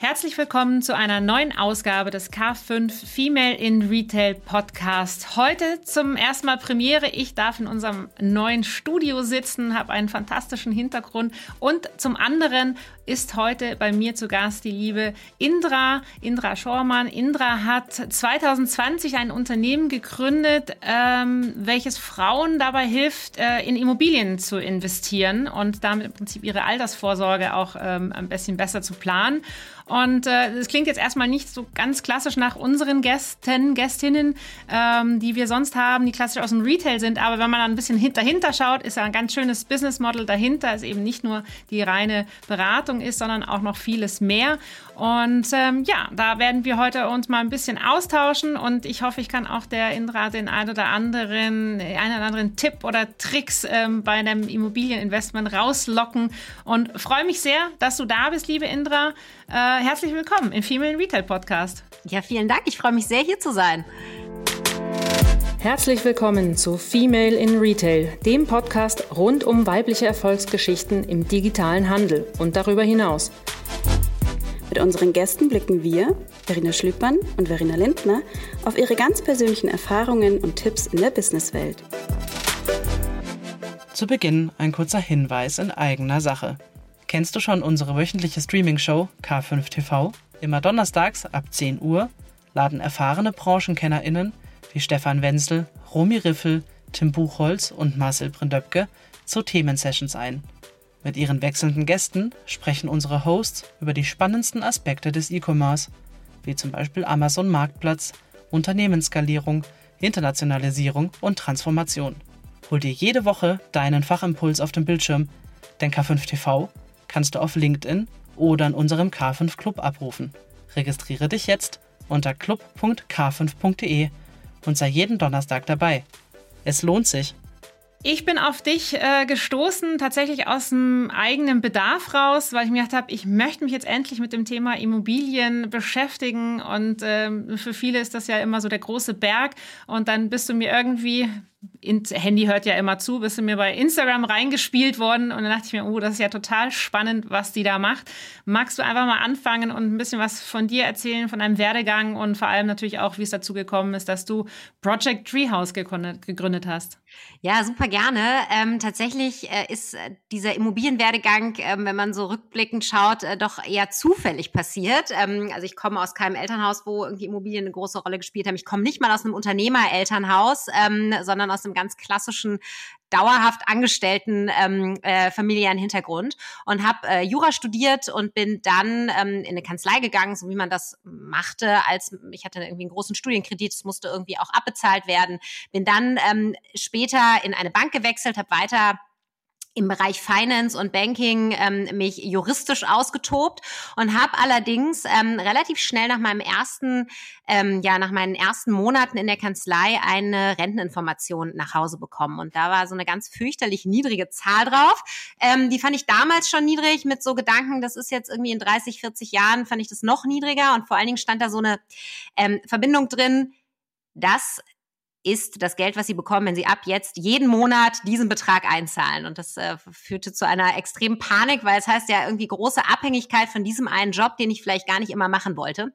Herzlich willkommen zu einer neuen Ausgabe des K5 Female in Retail Podcast. Heute zum ersten Mal Premiere. Ich darf in unserem neuen Studio sitzen, habe einen fantastischen Hintergrund und zum anderen ist heute bei mir zu Gast die liebe Indra, Indra Schormann. Indra hat 2020 ein Unternehmen gegründet, ähm, welches Frauen dabei hilft, äh, in Immobilien zu investieren und damit im Prinzip ihre Altersvorsorge auch ähm, ein bisschen besser zu planen. Und äh, das klingt jetzt erstmal nicht so ganz klassisch nach unseren Gästen, Gästinnen, ähm, die wir sonst haben, die klassisch aus dem Retail sind. Aber wenn man dann ein bisschen dahinter schaut, ist ja ein ganz schönes Business Model dahinter. Ist eben nicht nur die reine Beratung ist, sondern auch noch vieles mehr. Und ähm, ja, da werden wir heute uns mal ein bisschen austauschen und ich hoffe, ich kann auch der Indra den ein oder anderen, einen oder anderen Tipp oder Tricks ähm, bei einem Immobilieninvestment rauslocken und freue mich sehr, dass du da bist, liebe Indra. Äh, herzlich willkommen im Female Retail Podcast. Ja, vielen Dank. Ich freue mich sehr, hier zu sein. Herzlich willkommen zu Female in Retail, dem Podcast rund um weibliche Erfolgsgeschichten im digitalen Handel und darüber hinaus. Mit unseren Gästen blicken wir, Verena Schlüppmann und Verena Lindner, auf ihre ganz persönlichen Erfahrungen und Tipps in der Businesswelt. Zu Beginn ein kurzer Hinweis in eigener Sache. Kennst du schon unsere wöchentliche Streaming-Show K5 TV? Immer donnerstags ab 10 Uhr laden erfahrene BranchenkennerInnen wie Stefan Wenzel, Romy Riffel, Tim Buchholz und Marcel Brindöpke zu Themensessions ein – mit ihren wechselnden Gästen sprechen unsere Hosts über die spannendsten Aspekte des E-Commerce, wie zum Beispiel Amazon Marktplatz, Unternehmensskalierung, Internationalisierung und Transformation. Hol dir jede Woche deinen Fachimpuls auf dem Bildschirm, denn K5 TV kannst du auf LinkedIn oder in unserem K5 Club abrufen. Registriere dich jetzt unter club.k5.de und sei jeden Donnerstag dabei. Es lohnt sich. Ich bin auf dich äh, gestoßen, tatsächlich aus dem eigenen Bedarf raus, weil ich mir gedacht habe, ich möchte mich jetzt endlich mit dem Thema Immobilien beschäftigen. Und ähm, für viele ist das ja immer so der große Berg. Und dann bist du mir irgendwie Handy hört ja immer zu, bist du mir bei Instagram reingespielt worden und dann dachte ich mir, oh, das ist ja total spannend, was die da macht. Magst du einfach mal anfangen und ein bisschen was von dir erzählen, von deinem Werdegang und vor allem natürlich auch, wie es dazu gekommen ist, dass du Project Treehouse gegründet, hast? Ja, super gerne. Ähm, tatsächlich äh, ist äh, dieser Immobilienwerdegang, äh, wenn man so rückblickend schaut, äh, doch eher zufällig passiert. Ähm, also ich komme aus keinem Elternhaus, wo irgendwie Immobilien eine große Rolle gespielt haben. Ich komme nicht mal aus einem Unternehmerelternhaus, ähm, sondern sondern aus einem ganz klassischen dauerhaft angestellten ähm, äh, familiären Hintergrund und habe äh, Jura studiert und bin dann ähm, in eine Kanzlei gegangen, so wie man das machte, als ich hatte irgendwie einen großen Studienkredit, es musste irgendwie auch abbezahlt werden. Bin dann ähm, später in eine Bank gewechselt, habe weiter im Bereich Finance und Banking ähm, mich juristisch ausgetobt und habe allerdings ähm, relativ schnell nach meinem ersten, ähm, ja, nach meinen ersten Monaten in der Kanzlei eine Renteninformation nach Hause bekommen. Und da war so eine ganz fürchterlich niedrige Zahl drauf. Ähm, die fand ich damals schon niedrig mit so Gedanken, das ist jetzt irgendwie in 30, 40 Jahren, fand ich das noch niedriger. Und vor allen Dingen stand da so eine ähm, Verbindung drin, dass ist das Geld, was sie bekommen, wenn sie ab jetzt jeden Monat diesen Betrag einzahlen. Und das äh, führte zu einer extremen Panik, weil es heißt ja irgendwie große Abhängigkeit von diesem einen Job, den ich vielleicht gar nicht immer machen wollte.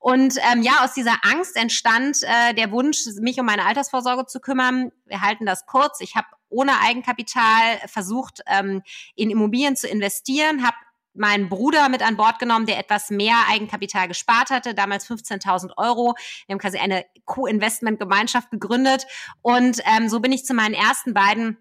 Und ähm, ja, aus dieser Angst entstand äh, der Wunsch, mich um meine Altersvorsorge zu kümmern. Wir halten das kurz. Ich habe ohne Eigenkapital versucht, ähm, in Immobilien zu investieren, habe meinen Bruder mit an Bord genommen, der etwas mehr Eigenkapital gespart hatte, damals 15.000 Euro. Wir haben quasi eine Co-Investment-Gemeinschaft gegründet und ähm, so bin ich zu meinen ersten beiden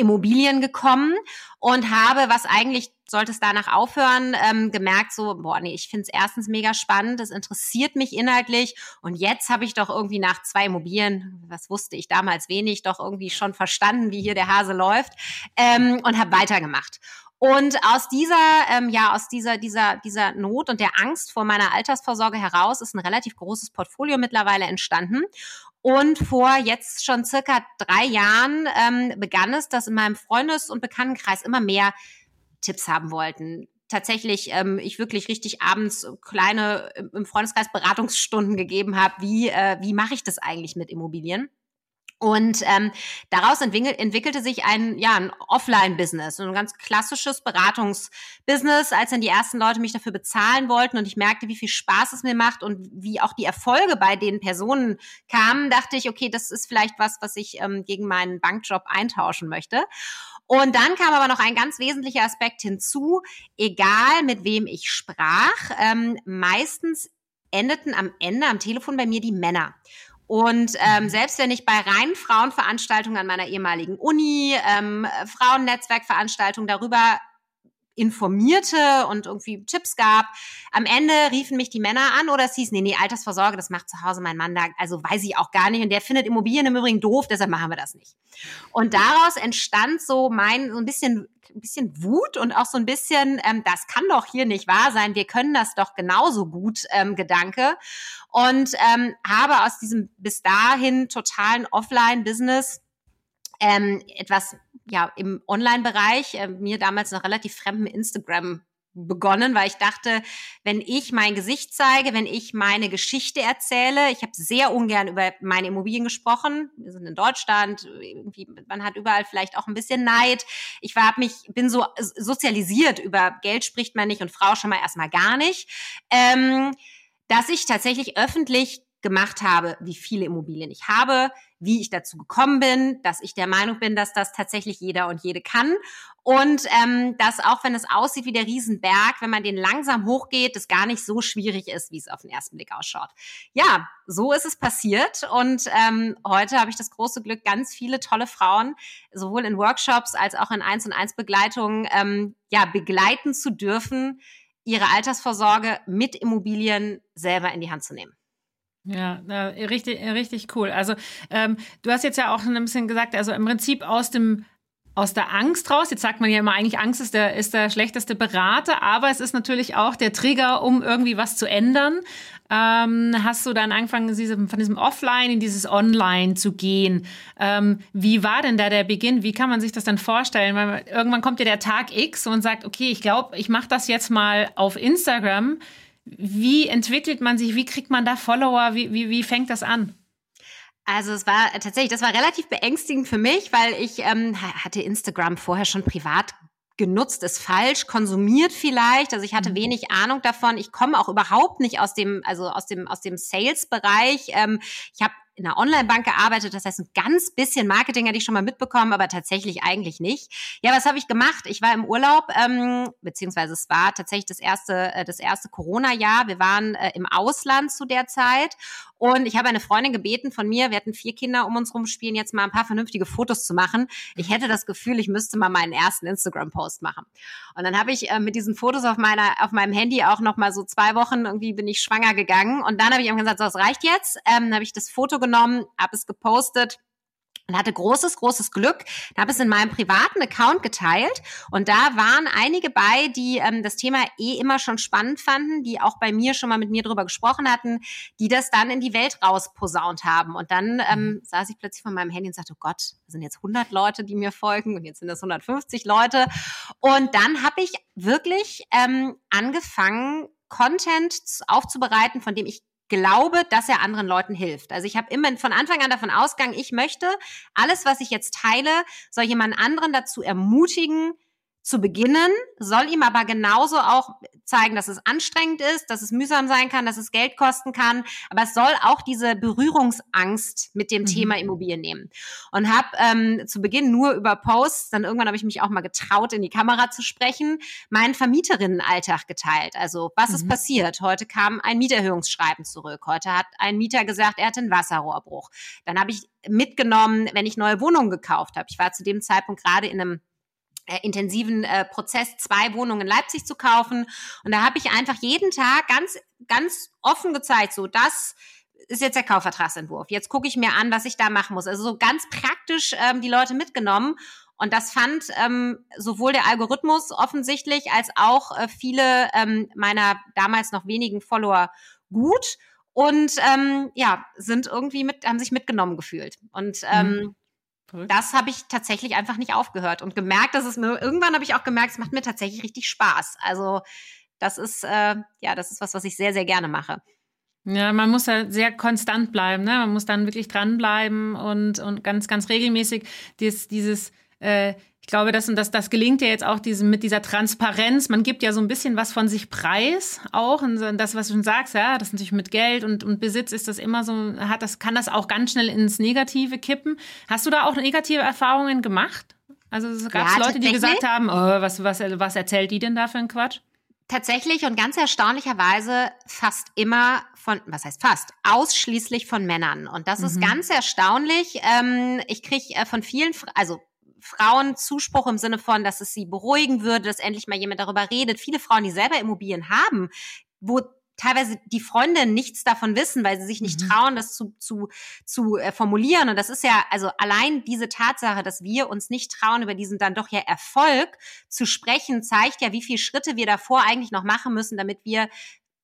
Immobilien gekommen und habe, was eigentlich sollte es danach aufhören, ähm, gemerkt so, boah, nee, ich finde es erstens mega spannend, es interessiert mich inhaltlich und jetzt habe ich doch irgendwie nach zwei Immobilien, was wusste ich damals wenig, doch irgendwie schon verstanden, wie hier der Hase läuft ähm, und habe weitergemacht. Und aus dieser, ähm, ja, aus dieser, dieser, dieser Not und der Angst vor meiner Altersvorsorge heraus ist ein relativ großes Portfolio mittlerweile entstanden. Und vor jetzt schon circa drei Jahren ähm, begann es, dass in meinem Freundes- und Bekanntenkreis immer mehr Tipps haben wollten. Tatsächlich, ähm, ich wirklich richtig abends kleine im Freundeskreis Beratungsstunden gegeben habe, wie, äh, wie mache ich das eigentlich mit Immobilien? Und ähm, daraus entwickelt, entwickelte sich ein, ja, ein Offline-Business, ein ganz klassisches Beratungsbusiness, als dann die ersten Leute mich dafür bezahlen wollten und ich merkte, wie viel Spaß es mir macht und wie auch die Erfolge bei den Personen kamen, dachte ich, okay, das ist vielleicht was, was ich ähm, gegen meinen Bankjob eintauschen möchte. Und dann kam aber noch ein ganz wesentlicher Aspekt hinzu, egal mit wem ich sprach, ähm, meistens endeten am Ende am Telefon bei mir die Männer. Und ähm, mhm. selbst wenn ich bei reinen Frauenveranstaltungen an meiner ehemaligen Uni, ähm, Frauennetzwerkveranstaltungen darüber informierte und irgendwie Tipps gab. Am Ende riefen mich die Männer an oder es hieß, nee, nee, Altersvorsorge, das macht zu Hause mein Mann da, also weiß ich auch gar nicht. Und der findet Immobilien im Übrigen doof, deshalb machen wir das nicht. Und daraus entstand so mein, so ein bisschen, ein bisschen Wut und auch so ein bisschen, ähm, das kann doch hier nicht wahr sein, wir können das doch genauso gut, ähm, Gedanke. Und ähm, habe aus diesem bis dahin totalen Offline-Business ähm, etwas ja im Online-Bereich, äh, mir damals noch relativ fremden Instagram begonnen, weil ich dachte, wenn ich mein Gesicht zeige, wenn ich meine Geschichte erzähle, ich habe sehr ungern über meine Immobilien gesprochen. Wir sind in Deutschland, irgendwie, man hat überall vielleicht auch ein bisschen Neid. Ich war mich, bin so sozialisiert, über Geld spricht man nicht und Frau schon mal erstmal gar nicht, ähm, dass ich tatsächlich öffentlich gemacht habe, wie viele Immobilien ich habe, wie ich dazu gekommen bin, dass ich der Meinung bin, dass das tatsächlich jeder und jede kann und ähm, dass auch wenn es aussieht wie der Riesenberg, wenn man den langsam hochgeht, es gar nicht so schwierig ist, wie es auf den ersten Blick ausschaut. Ja, so ist es passiert und ähm, heute habe ich das große Glück, ganz viele tolle Frauen sowohl in Workshops als auch in Eins und Eins Begleitungen ähm, ja begleiten zu dürfen, ihre Altersvorsorge mit Immobilien selber in die Hand zu nehmen. Ja, richtig, richtig cool. Also ähm, du hast jetzt ja auch ein bisschen gesagt, also im Prinzip aus dem aus der Angst raus. Jetzt sagt man ja immer, eigentlich Angst ist der, ist der schlechteste Berater, aber es ist natürlich auch der Trigger, um irgendwie was zu ändern. Ähm, hast du dann angefangen, von diesem Offline in dieses Online zu gehen? Ähm, wie war denn da der Beginn? Wie kann man sich das dann vorstellen? Weil irgendwann kommt ja der Tag X und sagt, okay, ich glaube, ich mache das jetzt mal auf Instagram. Wie entwickelt man sich? Wie kriegt man da Follower? Wie, wie, wie fängt das an? Also es war tatsächlich, das war relativ beängstigend für mich, weil ich ähm, hatte Instagram vorher schon privat genutzt, ist falsch, konsumiert vielleicht. Also ich hatte mhm. wenig Ahnung davon. Ich komme auch überhaupt nicht aus dem, also aus dem, aus dem Sales-Bereich. Ähm, ich habe in einer Online-Bank gearbeitet. Das heißt, ein ganz bisschen Marketing hatte ich schon mal mitbekommen, aber tatsächlich eigentlich nicht. Ja, was habe ich gemacht? Ich war im Urlaub, ähm, beziehungsweise es war tatsächlich das erste, äh, das erste Corona-Jahr. Wir waren äh, im Ausland zu der Zeit und ich habe eine Freundin gebeten von mir, wir hatten vier Kinder um uns rumspielen, jetzt mal ein paar vernünftige Fotos zu machen. Ich hätte das Gefühl, ich müsste mal meinen ersten Instagram-Post machen. Und dann habe ich äh, mit diesen Fotos auf meiner, auf meinem Handy auch noch mal so zwei Wochen irgendwie bin ich schwanger gegangen. Und dann habe ich irgendwann gesagt, so, das reicht jetzt. Ähm, dann habe ich das Foto genommen, habe es gepostet und hatte großes, großes Glück. Da habe es in meinem privaten Account geteilt und da waren einige bei, die ähm, das Thema eh immer schon spannend fanden, die auch bei mir schon mal mit mir drüber gesprochen hatten, die das dann in die Welt rausposaunt haben. Und dann ähm, mhm. saß ich plötzlich von meinem Handy und sagte, oh Gott, das sind jetzt 100 Leute, die mir folgen und jetzt sind das 150 Leute. Und dann habe ich wirklich ähm, angefangen, Content aufzubereiten, von dem ich glaube, dass er anderen Leuten hilft. Also ich habe immer von Anfang an davon ausgegangen, ich möchte alles, was ich jetzt teile, soll jemand anderen dazu ermutigen, zu beginnen, soll ihm aber genauso auch zeigen, dass es anstrengend ist, dass es mühsam sein kann, dass es Geld kosten kann, aber es soll auch diese Berührungsangst mit dem mhm. Thema Immobilien nehmen. Und habe ähm, zu Beginn nur über Posts, dann irgendwann habe ich mich auch mal getraut, in die Kamera zu sprechen, meinen Vermieterinnenalltag geteilt. Also was mhm. ist passiert? Heute kam ein Mieterhöhungsschreiben zurück. Heute hat ein Mieter gesagt, er hatte einen Wasserrohrbruch. Dann habe ich mitgenommen, wenn ich neue Wohnungen gekauft habe. Ich war zu dem Zeitpunkt gerade in einem intensiven äh, Prozess, zwei Wohnungen in Leipzig zu kaufen. Und da habe ich einfach jeden Tag ganz, ganz offen gezeigt, so das ist jetzt der Kaufvertragsentwurf. Jetzt gucke ich mir an, was ich da machen muss. Also so ganz praktisch ähm, die Leute mitgenommen. Und das fand ähm, sowohl der Algorithmus offensichtlich als auch äh, viele ähm, meiner damals noch wenigen Follower gut und ähm, ja sind irgendwie mit haben sich mitgenommen gefühlt und ähm, mhm. Das habe ich tatsächlich einfach nicht aufgehört und gemerkt, dass es mir irgendwann habe ich auch gemerkt, es macht mir tatsächlich richtig Spaß. Also das ist äh, ja, das ist was, was ich sehr sehr gerne mache. Ja, man muss ja sehr konstant bleiben, ne? Man muss dann wirklich dranbleiben und, und ganz, ganz regelmäßig dieses, dieses äh, ich glaube, das, das, das gelingt ja jetzt auch diesem, mit dieser Transparenz. Man gibt ja so ein bisschen was von sich preis auch. Und das, was du schon sagst, ja, das natürlich mit Geld und, und Besitz ist das immer so, hat das, kann das auch ganz schnell ins Negative kippen. Hast du da auch negative Erfahrungen gemacht? Also gab es ja, Leute, die gesagt haben, oh, was, was, was erzählt die denn da für ein Quatsch? Tatsächlich und ganz erstaunlicherweise fast immer von, was heißt fast, ausschließlich von Männern. Und das mhm. ist ganz erstaunlich. Ähm, ich kriege äh, von vielen, also Frauen Zuspruch im Sinne von, dass es sie beruhigen würde, dass endlich mal jemand darüber redet. Viele Frauen, die selber Immobilien haben, wo teilweise die Freunde nichts davon wissen, weil sie sich nicht mhm. trauen, das zu, zu, zu äh, formulieren. Und das ist ja, also allein diese Tatsache, dass wir uns nicht trauen, über diesen dann doch ja Erfolg zu sprechen, zeigt ja, wie viele Schritte wir davor eigentlich noch machen müssen, damit wir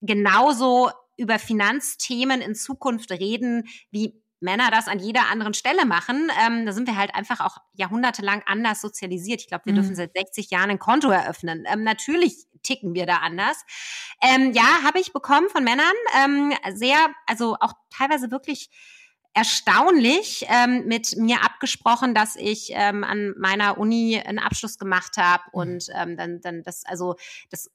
genauso über Finanzthemen in Zukunft reden, wie Männer das an jeder anderen Stelle machen. Ähm, da sind wir halt einfach auch jahrhundertelang anders sozialisiert. Ich glaube, wir mhm. dürfen seit 60 Jahren ein Konto eröffnen. Ähm, natürlich ticken wir da anders. Ähm, ja, habe ich bekommen von Männern. Ähm, sehr, also auch teilweise wirklich erstaunlich ähm, mit mir abgesprochen, dass ich ähm, an meiner Uni einen Abschluss gemacht habe mhm. und ähm, dann dann das also das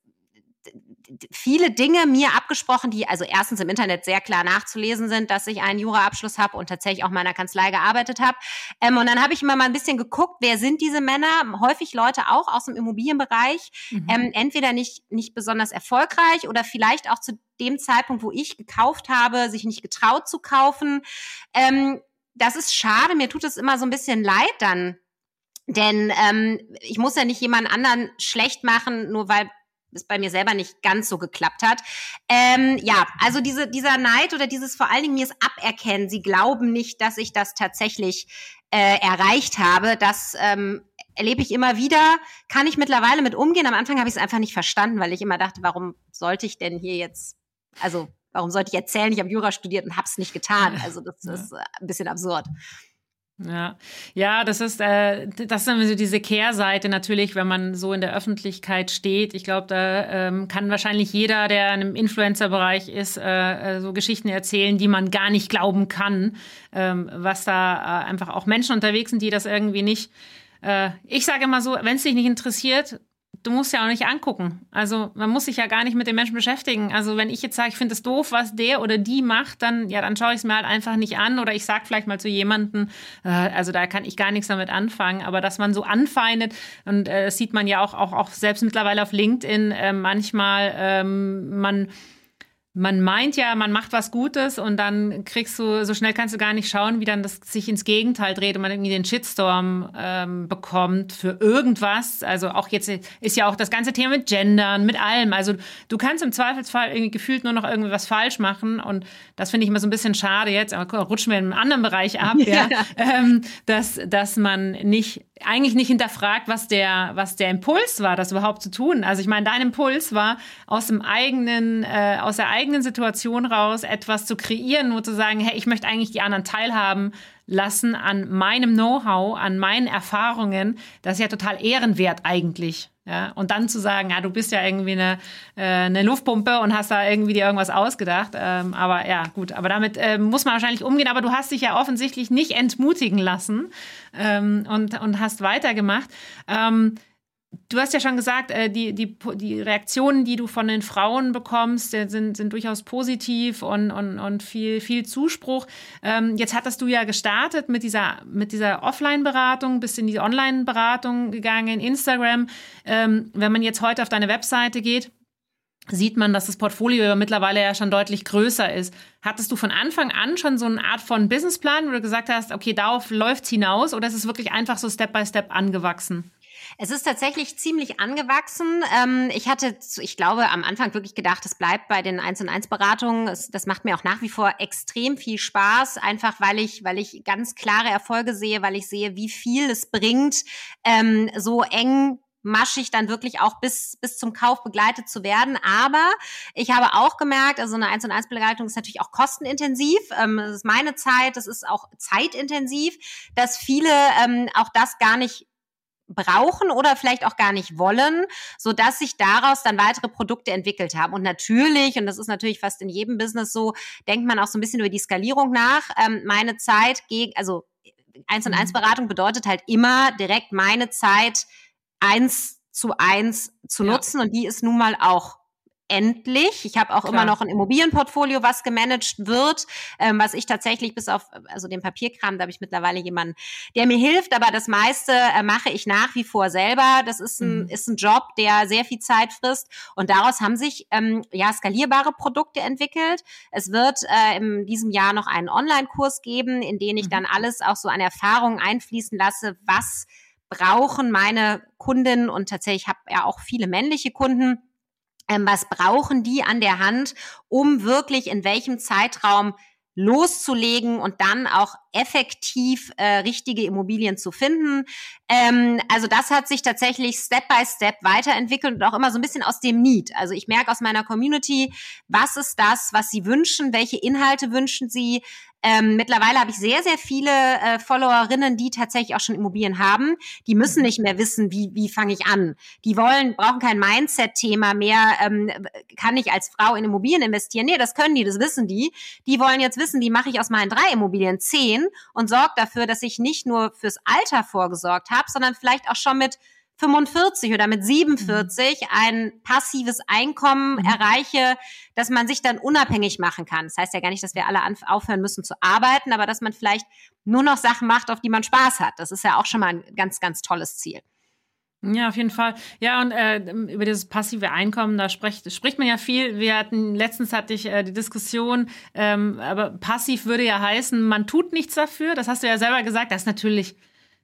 viele Dinge mir abgesprochen, die also erstens im Internet sehr klar nachzulesen sind, dass ich einen Juraabschluss habe und tatsächlich auch meiner Kanzlei gearbeitet habe. Ähm, und dann habe ich immer mal ein bisschen geguckt, wer sind diese Männer? Häufig Leute auch aus dem Immobilienbereich, mhm. ähm, entweder nicht nicht besonders erfolgreich oder vielleicht auch zu dem Zeitpunkt, wo ich gekauft habe, sich nicht getraut zu kaufen. Ähm, das ist schade. Mir tut es immer so ein bisschen leid dann, denn ähm, ich muss ja nicht jemand anderen schlecht machen, nur weil es bei mir selber nicht ganz so geklappt hat. Ähm, ja, also diese, dieser Neid oder dieses vor allen Dingen mir es aberkennen, sie glauben nicht, dass ich das tatsächlich äh, erreicht habe, das ähm, erlebe ich immer wieder, kann ich mittlerweile mit umgehen. Am Anfang habe ich es einfach nicht verstanden, weil ich immer dachte, warum sollte ich denn hier jetzt, also warum sollte ich erzählen, ich habe Jura studiert und habe es nicht getan. Also das ist ein bisschen absurd. Ja, ja, das ist äh, das ist so diese Kehrseite natürlich, wenn man so in der Öffentlichkeit steht. Ich glaube, da ähm, kann wahrscheinlich jeder, der in einem Influencer-Bereich ist, äh, äh, so Geschichten erzählen, die man gar nicht glauben kann, ähm, was da äh, einfach auch Menschen unterwegs sind, die das irgendwie nicht. Äh, ich sage immer so, wenn es dich nicht interessiert, du musst ja auch nicht angucken. Also man muss sich ja gar nicht mit den Menschen beschäftigen. Also wenn ich jetzt sage, ich finde es doof, was der oder die macht, dann ja, dann schaue ich es mir halt einfach nicht an oder ich sage vielleicht mal zu jemandem, äh, also da kann ich gar nichts damit anfangen. Aber dass man so anfeindet und äh, das sieht man ja auch, auch, auch selbst mittlerweile auf LinkedIn äh, manchmal, ähm, man man meint ja, man macht was Gutes und dann kriegst du, so schnell kannst du gar nicht schauen, wie dann das sich ins Gegenteil dreht und man irgendwie den Shitstorm ähm, bekommt für irgendwas. Also auch jetzt ist ja auch das ganze Thema mit Gendern, mit allem. Also du kannst im Zweifelsfall irgendwie gefühlt nur noch irgendwie was falsch machen und das finde ich immer so ein bisschen schade jetzt, aber rutschen wir in einem anderen Bereich ab, ja, ja ähm, dass, dass man nicht eigentlich nicht hinterfragt, was der, was der Impuls war, das überhaupt zu tun. Also ich meine, dein Impuls war aus dem eigenen, äh, aus der eigenen Situation raus etwas zu kreieren, nur zu sagen, hey, ich möchte eigentlich die anderen teilhaben lassen an meinem Know-how, an meinen Erfahrungen. Das ist ja total ehrenwert eigentlich. Ja, und dann zu sagen, ja, du bist ja irgendwie eine, äh, eine Luftpumpe und hast da irgendwie dir irgendwas ausgedacht. Ähm, aber ja, gut, aber damit äh, muss man wahrscheinlich umgehen. Aber du hast dich ja offensichtlich nicht entmutigen lassen ähm, und, und hast weitergemacht. Ähm, Du hast ja schon gesagt, äh, die, die, die Reaktionen, die du von den Frauen bekommst, sind, sind durchaus positiv und, und, und viel, viel Zuspruch. Ähm, jetzt hattest du ja gestartet mit dieser, mit dieser Offline-Beratung, bist in die Online-Beratung gegangen, Instagram. Ähm, wenn man jetzt heute auf deine Webseite geht, sieht man, dass das Portfolio mittlerweile ja schon deutlich größer ist. Hattest du von Anfang an schon so eine Art von Businessplan, wo du gesagt hast, okay, darauf läuft's hinaus oder ist es wirklich einfach so Step by Step angewachsen? Es ist tatsächlich ziemlich angewachsen. Ähm, ich hatte, ich glaube, am Anfang wirklich gedacht, es bleibt bei den 1 und 1 Beratungen. Das macht mir auch nach wie vor extrem viel Spaß, einfach weil ich, weil ich ganz klare Erfolge sehe, weil ich sehe, wie viel es bringt, ähm, so eng maschig dann wirklich auch bis, bis zum Kauf begleitet zu werden. Aber ich habe auch gemerkt, also eine 1 und 1 Begleitung ist natürlich auch kostenintensiv. Ähm, das ist meine Zeit, das ist auch zeitintensiv, dass viele ähm, auch das gar nicht brauchen oder vielleicht auch gar nicht wollen, so dass sich daraus dann weitere Produkte entwickelt haben. Und natürlich, und das ist natürlich fast in jedem Business so, denkt man auch so ein bisschen über die Skalierung nach. Ähm, meine Zeit gegen, also eins und eins mhm. Beratung bedeutet halt immer direkt meine Zeit eins zu eins zu ja. nutzen und die ist nun mal auch endlich. Ich habe auch Klar. immer noch ein Immobilienportfolio, was gemanagt wird, ähm, was ich tatsächlich bis auf also den Papierkram, da habe ich mittlerweile jemanden, der mir hilft, aber das meiste äh, mache ich nach wie vor selber. Das ist ein, mhm. ist ein Job, der sehr viel Zeit frisst und daraus haben sich ähm, ja skalierbare Produkte entwickelt. Es wird äh, in diesem Jahr noch einen Online-Kurs geben, in den ich mhm. dann alles auch so an Erfahrungen einfließen lasse, was brauchen meine Kundinnen und tatsächlich habe ja auch viele männliche Kunden was brauchen die an der Hand, um wirklich in welchem Zeitraum loszulegen und dann auch effektiv äh, richtige Immobilien zu finden. Ähm, also das hat sich tatsächlich Step by Step weiterentwickelt und auch immer so ein bisschen aus dem Need. Also ich merke aus meiner Community, was ist das, was sie wünschen, welche Inhalte wünschen sie, ähm, mittlerweile habe ich sehr, sehr viele äh, Followerinnen, die tatsächlich auch schon Immobilien haben. Die müssen mhm. nicht mehr wissen, wie, wie fange ich an. Die wollen, brauchen kein Mindset-Thema mehr. Ähm, kann ich als Frau in Immobilien investieren? Nee, das können die, das wissen die. Die wollen jetzt wissen, wie mache ich aus meinen drei Immobilien zehn und sorge dafür, dass ich nicht nur fürs Alter vorgesorgt habe, sondern vielleicht auch schon mit 45 oder mit 47 mhm. ein passives Einkommen mhm. erreiche, dass man sich dann unabhängig machen kann. Das heißt ja gar nicht, dass wir alle aufhören müssen zu arbeiten, aber dass man vielleicht nur noch Sachen macht, auf die man Spaß hat. Das ist ja auch schon mal ein ganz, ganz tolles Ziel. Ja, auf jeden Fall. Ja, und äh, über dieses passive Einkommen, da spricht, spricht man ja viel. Wir hatten, letztens hatte ich äh, die Diskussion, ähm, aber passiv würde ja heißen, man tut nichts dafür. Das hast du ja selber gesagt. Das ist natürlich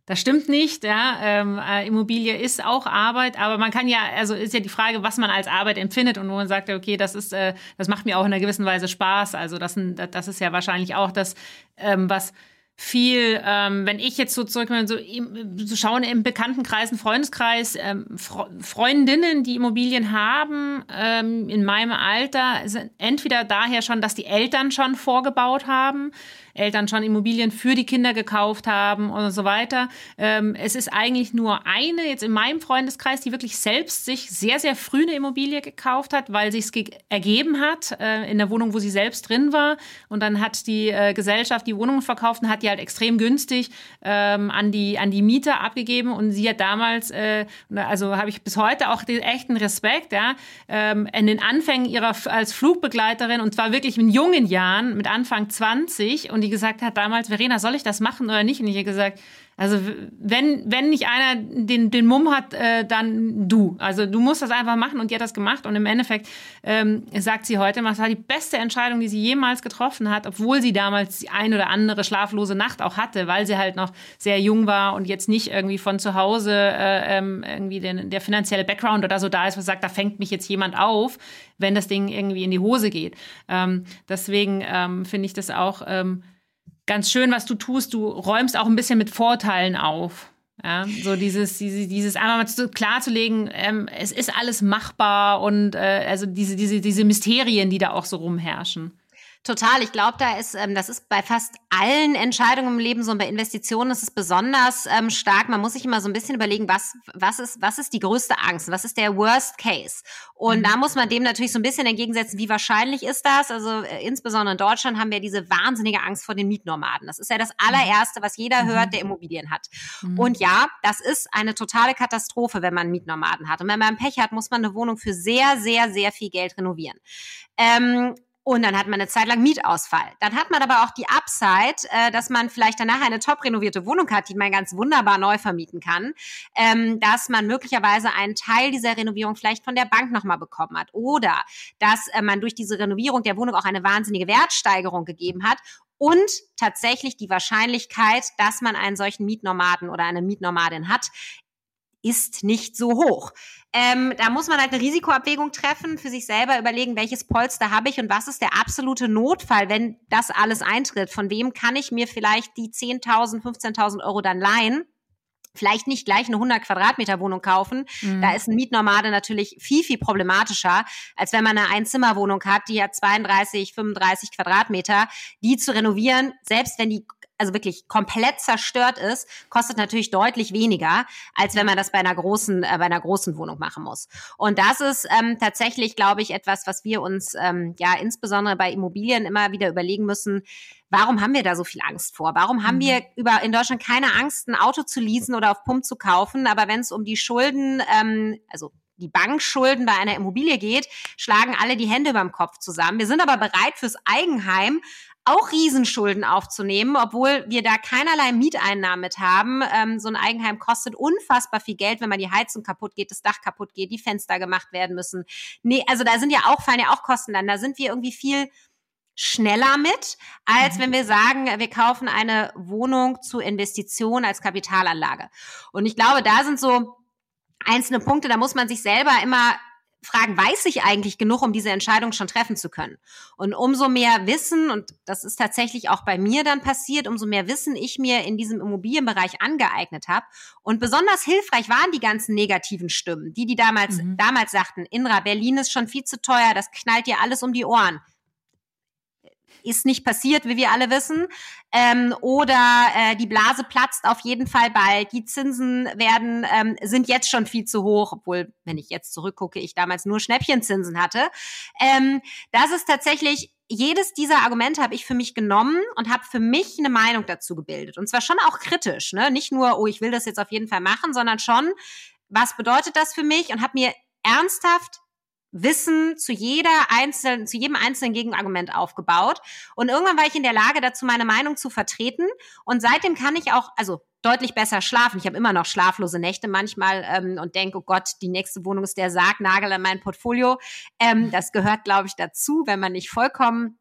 das stimmt nicht, ja. Ähm, äh, Immobilie ist auch Arbeit, aber man kann ja, also ist ja die Frage, was man als Arbeit empfindet und wo man sagt, okay, das ist, äh, das macht mir auch in einer gewissen Weise Spaß. Also das, das ist ja wahrscheinlich auch das, ähm, was viel, ähm, wenn ich jetzt so zurück, so, so schauen im Bekanntenkreis, im Freundeskreis, ähm, Freundinnen, die Immobilien haben, ähm, in meinem Alter, sind entweder daher schon, dass die Eltern schon vorgebaut haben, Eltern schon Immobilien für die Kinder gekauft haben und so weiter. Ähm, es ist eigentlich nur eine jetzt in meinem Freundeskreis, die wirklich selbst sich sehr, sehr früh eine Immobilie gekauft hat, weil sich es ergeben hat äh, in der Wohnung, wo sie selbst drin war. Und dann hat die äh, Gesellschaft die Wohnungen verkauft und hat die halt extrem günstig ähm, an, die, an die Mieter abgegeben. Und sie hat damals, äh, also habe ich bis heute auch den echten Respekt, ja, ähm, in den Anfängen ihrer als Flugbegleiterin und zwar wirklich in jungen Jahren, mit Anfang 20 und die gesagt hat damals, Verena, soll ich das machen oder nicht? Und ich habe gesagt, also wenn, wenn nicht einer den, den Mumm hat, äh, dann du. Also du musst das einfach machen und die hat das gemacht. Und im Endeffekt ähm, sagt sie heute, das war die beste Entscheidung, die sie jemals getroffen hat, obwohl sie damals die ein oder andere schlaflose Nacht auch hatte, weil sie halt noch sehr jung war und jetzt nicht irgendwie von zu Hause äh, ähm, irgendwie den, der finanzielle Background oder so da ist, was sagt, da fängt mich jetzt jemand auf, wenn das Ding irgendwie in die Hose geht. Ähm, deswegen ähm, finde ich das auch ähm, ganz schön, was du tust. Du räumst auch ein bisschen mit Vorteilen auf. Ja, so dieses, dieses, dieses einmal mal klarzulegen, ähm, es ist alles machbar und äh, also diese, diese, diese Mysterien, die da auch so rumherrschen. Total. Ich glaube, da ist, ähm, das ist bei fast allen Entscheidungen im Leben so und bei Investitionen ist es besonders ähm, stark. Man muss sich immer so ein bisschen überlegen, was, was ist, was ist die größte Angst? Was ist der Worst Case? Und mhm. da muss man dem natürlich so ein bisschen entgegensetzen, wie wahrscheinlich ist das? Also äh, insbesondere in Deutschland haben wir diese wahnsinnige Angst vor den Mietnomaden. Das ist ja das mhm. allererste, was jeder mhm. hört, der Immobilien hat. Mhm. Und ja, das ist eine totale Katastrophe, wenn man Mietnomaden hat. Und wenn man Pech hat, muss man eine Wohnung für sehr, sehr, sehr viel Geld renovieren. Ähm, und dann hat man eine Zeit lang Mietausfall. Dann hat man aber auch die Upside, äh, dass man vielleicht danach eine top renovierte Wohnung hat, die man ganz wunderbar neu vermieten kann, ähm, dass man möglicherweise einen Teil dieser Renovierung vielleicht von der Bank nochmal bekommen hat oder dass äh, man durch diese Renovierung der Wohnung auch eine wahnsinnige Wertsteigerung gegeben hat und tatsächlich die Wahrscheinlichkeit, dass man einen solchen Mietnomaden oder eine Mietnomadin hat, ist nicht so hoch. Ähm, da muss man halt eine Risikoabwägung treffen, für sich selber überlegen, welches Polster habe ich und was ist der absolute Notfall, wenn das alles eintritt. Von wem kann ich mir vielleicht die 10.000, 15.000 Euro dann leihen? vielleicht nicht gleich eine 100 Quadratmeter Wohnung kaufen. Mhm. Da ist ein Mietnomade natürlich viel, viel problematischer, als wenn man eine Einzimmerwohnung hat, die hat 32, 35 Quadratmeter. Die zu renovieren, selbst wenn die also wirklich komplett zerstört ist, kostet natürlich deutlich weniger, als wenn man das bei einer großen, äh, bei einer großen Wohnung machen muss. Und das ist ähm, tatsächlich, glaube ich, etwas, was wir uns ähm, ja insbesondere bei Immobilien immer wieder überlegen müssen. Warum haben wir da so viel Angst vor? Warum haben mhm. wir über in Deutschland keine Angst, ein Auto zu leasen oder auf Pump zu kaufen? Aber wenn es um die Schulden, ähm, also die Bankschulden bei einer Immobilie geht, schlagen alle die Hände beim Kopf zusammen. Wir sind aber bereit fürs Eigenheim auch Riesenschulden aufzunehmen, obwohl wir da keinerlei Mieteinnahmen mit haben. Ähm, so ein Eigenheim kostet unfassbar viel Geld, wenn man die Heizung kaputt geht, das Dach kaputt geht, die Fenster gemacht werden müssen. Nee, also da sind ja auch, fallen ja auch Kosten dann. Da sind wir irgendwie viel schneller mit, als mhm. wenn wir sagen, wir kaufen eine Wohnung zur Investition als Kapitalanlage. Und ich glaube, da sind so einzelne Punkte, da muss man sich selber immer fragen, weiß ich eigentlich genug, um diese Entscheidung schon treffen zu können? Und umso mehr Wissen, und das ist tatsächlich auch bei mir dann passiert, umso mehr Wissen ich mir in diesem Immobilienbereich angeeignet habe. Und besonders hilfreich waren die ganzen negativen Stimmen, die, die damals, mhm. damals sagten, Inra, Berlin ist schon viel zu teuer, das knallt dir alles um die Ohren ist nicht passiert, wie wir alle wissen. Ähm, oder äh, die Blase platzt auf jeden Fall bald. Die Zinsen werden ähm, sind jetzt schon viel zu hoch, obwohl, wenn ich jetzt zurückgucke, ich damals nur Schnäppchenzinsen hatte. Ähm, das ist tatsächlich jedes dieser Argumente habe ich für mich genommen und habe für mich eine Meinung dazu gebildet. Und zwar schon auch kritisch, ne? Nicht nur, oh, ich will das jetzt auf jeden Fall machen, sondern schon, was bedeutet das für mich? Und habe mir ernsthaft Wissen zu jeder einzelnen, zu jedem einzelnen Gegenargument aufgebaut. Und irgendwann war ich in der Lage, dazu meine Meinung zu vertreten. Und seitdem kann ich auch, also deutlich besser schlafen. Ich habe immer noch schlaflose Nächte manchmal ähm, und denke, oh Gott, die nächste Wohnung ist der Sargnagel an mein Portfolio. Ähm, das gehört, glaube ich, dazu, wenn man nicht vollkommen,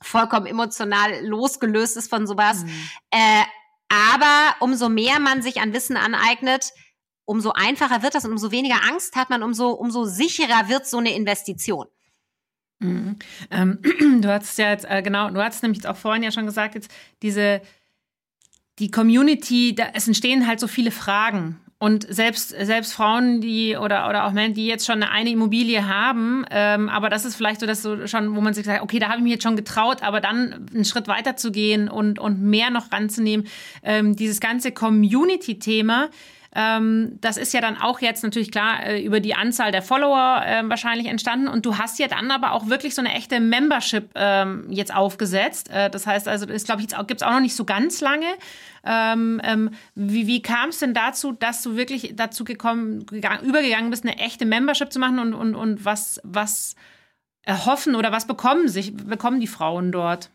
vollkommen emotional losgelöst ist von sowas. Mhm. Äh, aber umso mehr man sich an Wissen aneignet, umso einfacher wird das und umso weniger Angst hat man, umso, umso sicherer wird so eine Investition. Mhm. Ähm, du hast ja jetzt, äh, genau, du hast nämlich auch vorhin ja schon gesagt, jetzt diese, die Community, da, es entstehen halt so viele Fragen. Und selbst, selbst Frauen, die oder, oder auch Männer, die jetzt schon eine, eine Immobilie haben, ähm, aber das ist vielleicht so, dass so schon, wo man sich sagt, okay, da habe ich mich jetzt schon getraut, aber dann einen Schritt weiter zu gehen und, und mehr noch ranzunehmen. Ähm, dieses ganze Community-Thema, ähm, das ist ja dann auch jetzt natürlich klar äh, über die Anzahl der Follower äh, wahrscheinlich entstanden. Und du hast ja dann aber auch wirklich so eine echte Membership ähm, jetzt aufgesetzt. Äh, das heißt also, das glaube ich gibt es auch noch nicht so ganz lange. Ähm, ähm, wie wie kam es denn dazu, dass du wirklich dazu gekommen, gegangen, übergegangen bist, eine echte Membership zu machen und, und, und was, was erhoffen oder was bekommen sich, bekommen die Frauen dort?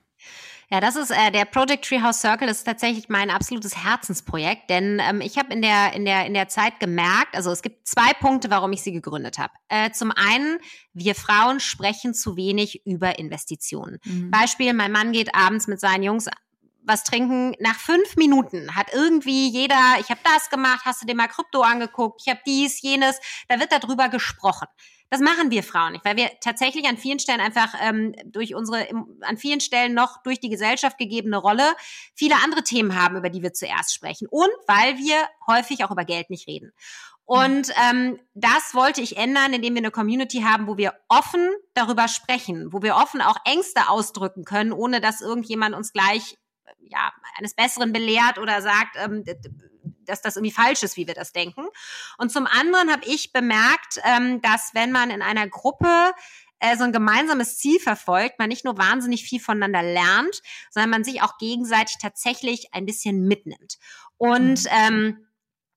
Ja, das ist äh, der Project Treehouse Circle. Das ist tatsächlich mein absolutes Herzensprojekt, denn ähm, ich habe in der in der in der Zeit gemerkt, also es gibt zwei Punkte, warum ich sie gegründet habe. Äh, zum einen, wir Frauen sprechen zu wenig über Investitionen. Mhm. Beispiel: Mein Mann geht abends mit seinen Jungs was trinken. Nach fünf Minuten hat irgendwie jeder, ich habe das gemacht, hast du dir mal Krypto angeguckt, ich habe dies, jenes, da wird darüber gesprochen. Das machen wir Frauen nicht, weil wir tatsächlich an vielen Stellen einfach ähm, durch unsere, an vielen Stellen noch durch die Gesellschaft gegebene Rolle viele andere Themen haben, über die wir zuerst sprechen. Und weil wir häufig auch über Geld nicht reden. Und ähm, das wollte ich ändern, indem wir eine Community haben, wo wir offen darüber sprechen, wo wir offen auch Ängste ausdrücken können, ohne dass irgendjemand uns gleich ja, eines Besseren belehrt oder sagt, ähm, dass das irgendwie falsch ist, wie wir das denken. Und zum anderen habe ich bemerkt, ähm, dass wenn man in einer Gruppe äh, so ein gemeinsames Ziel verfolgt, man nicht nur wahnsinnig viel voneinander lernt, sondern man sich auch gegenseitig tatsächlich ein bisschen mitnimmt. Und mhm. ähm,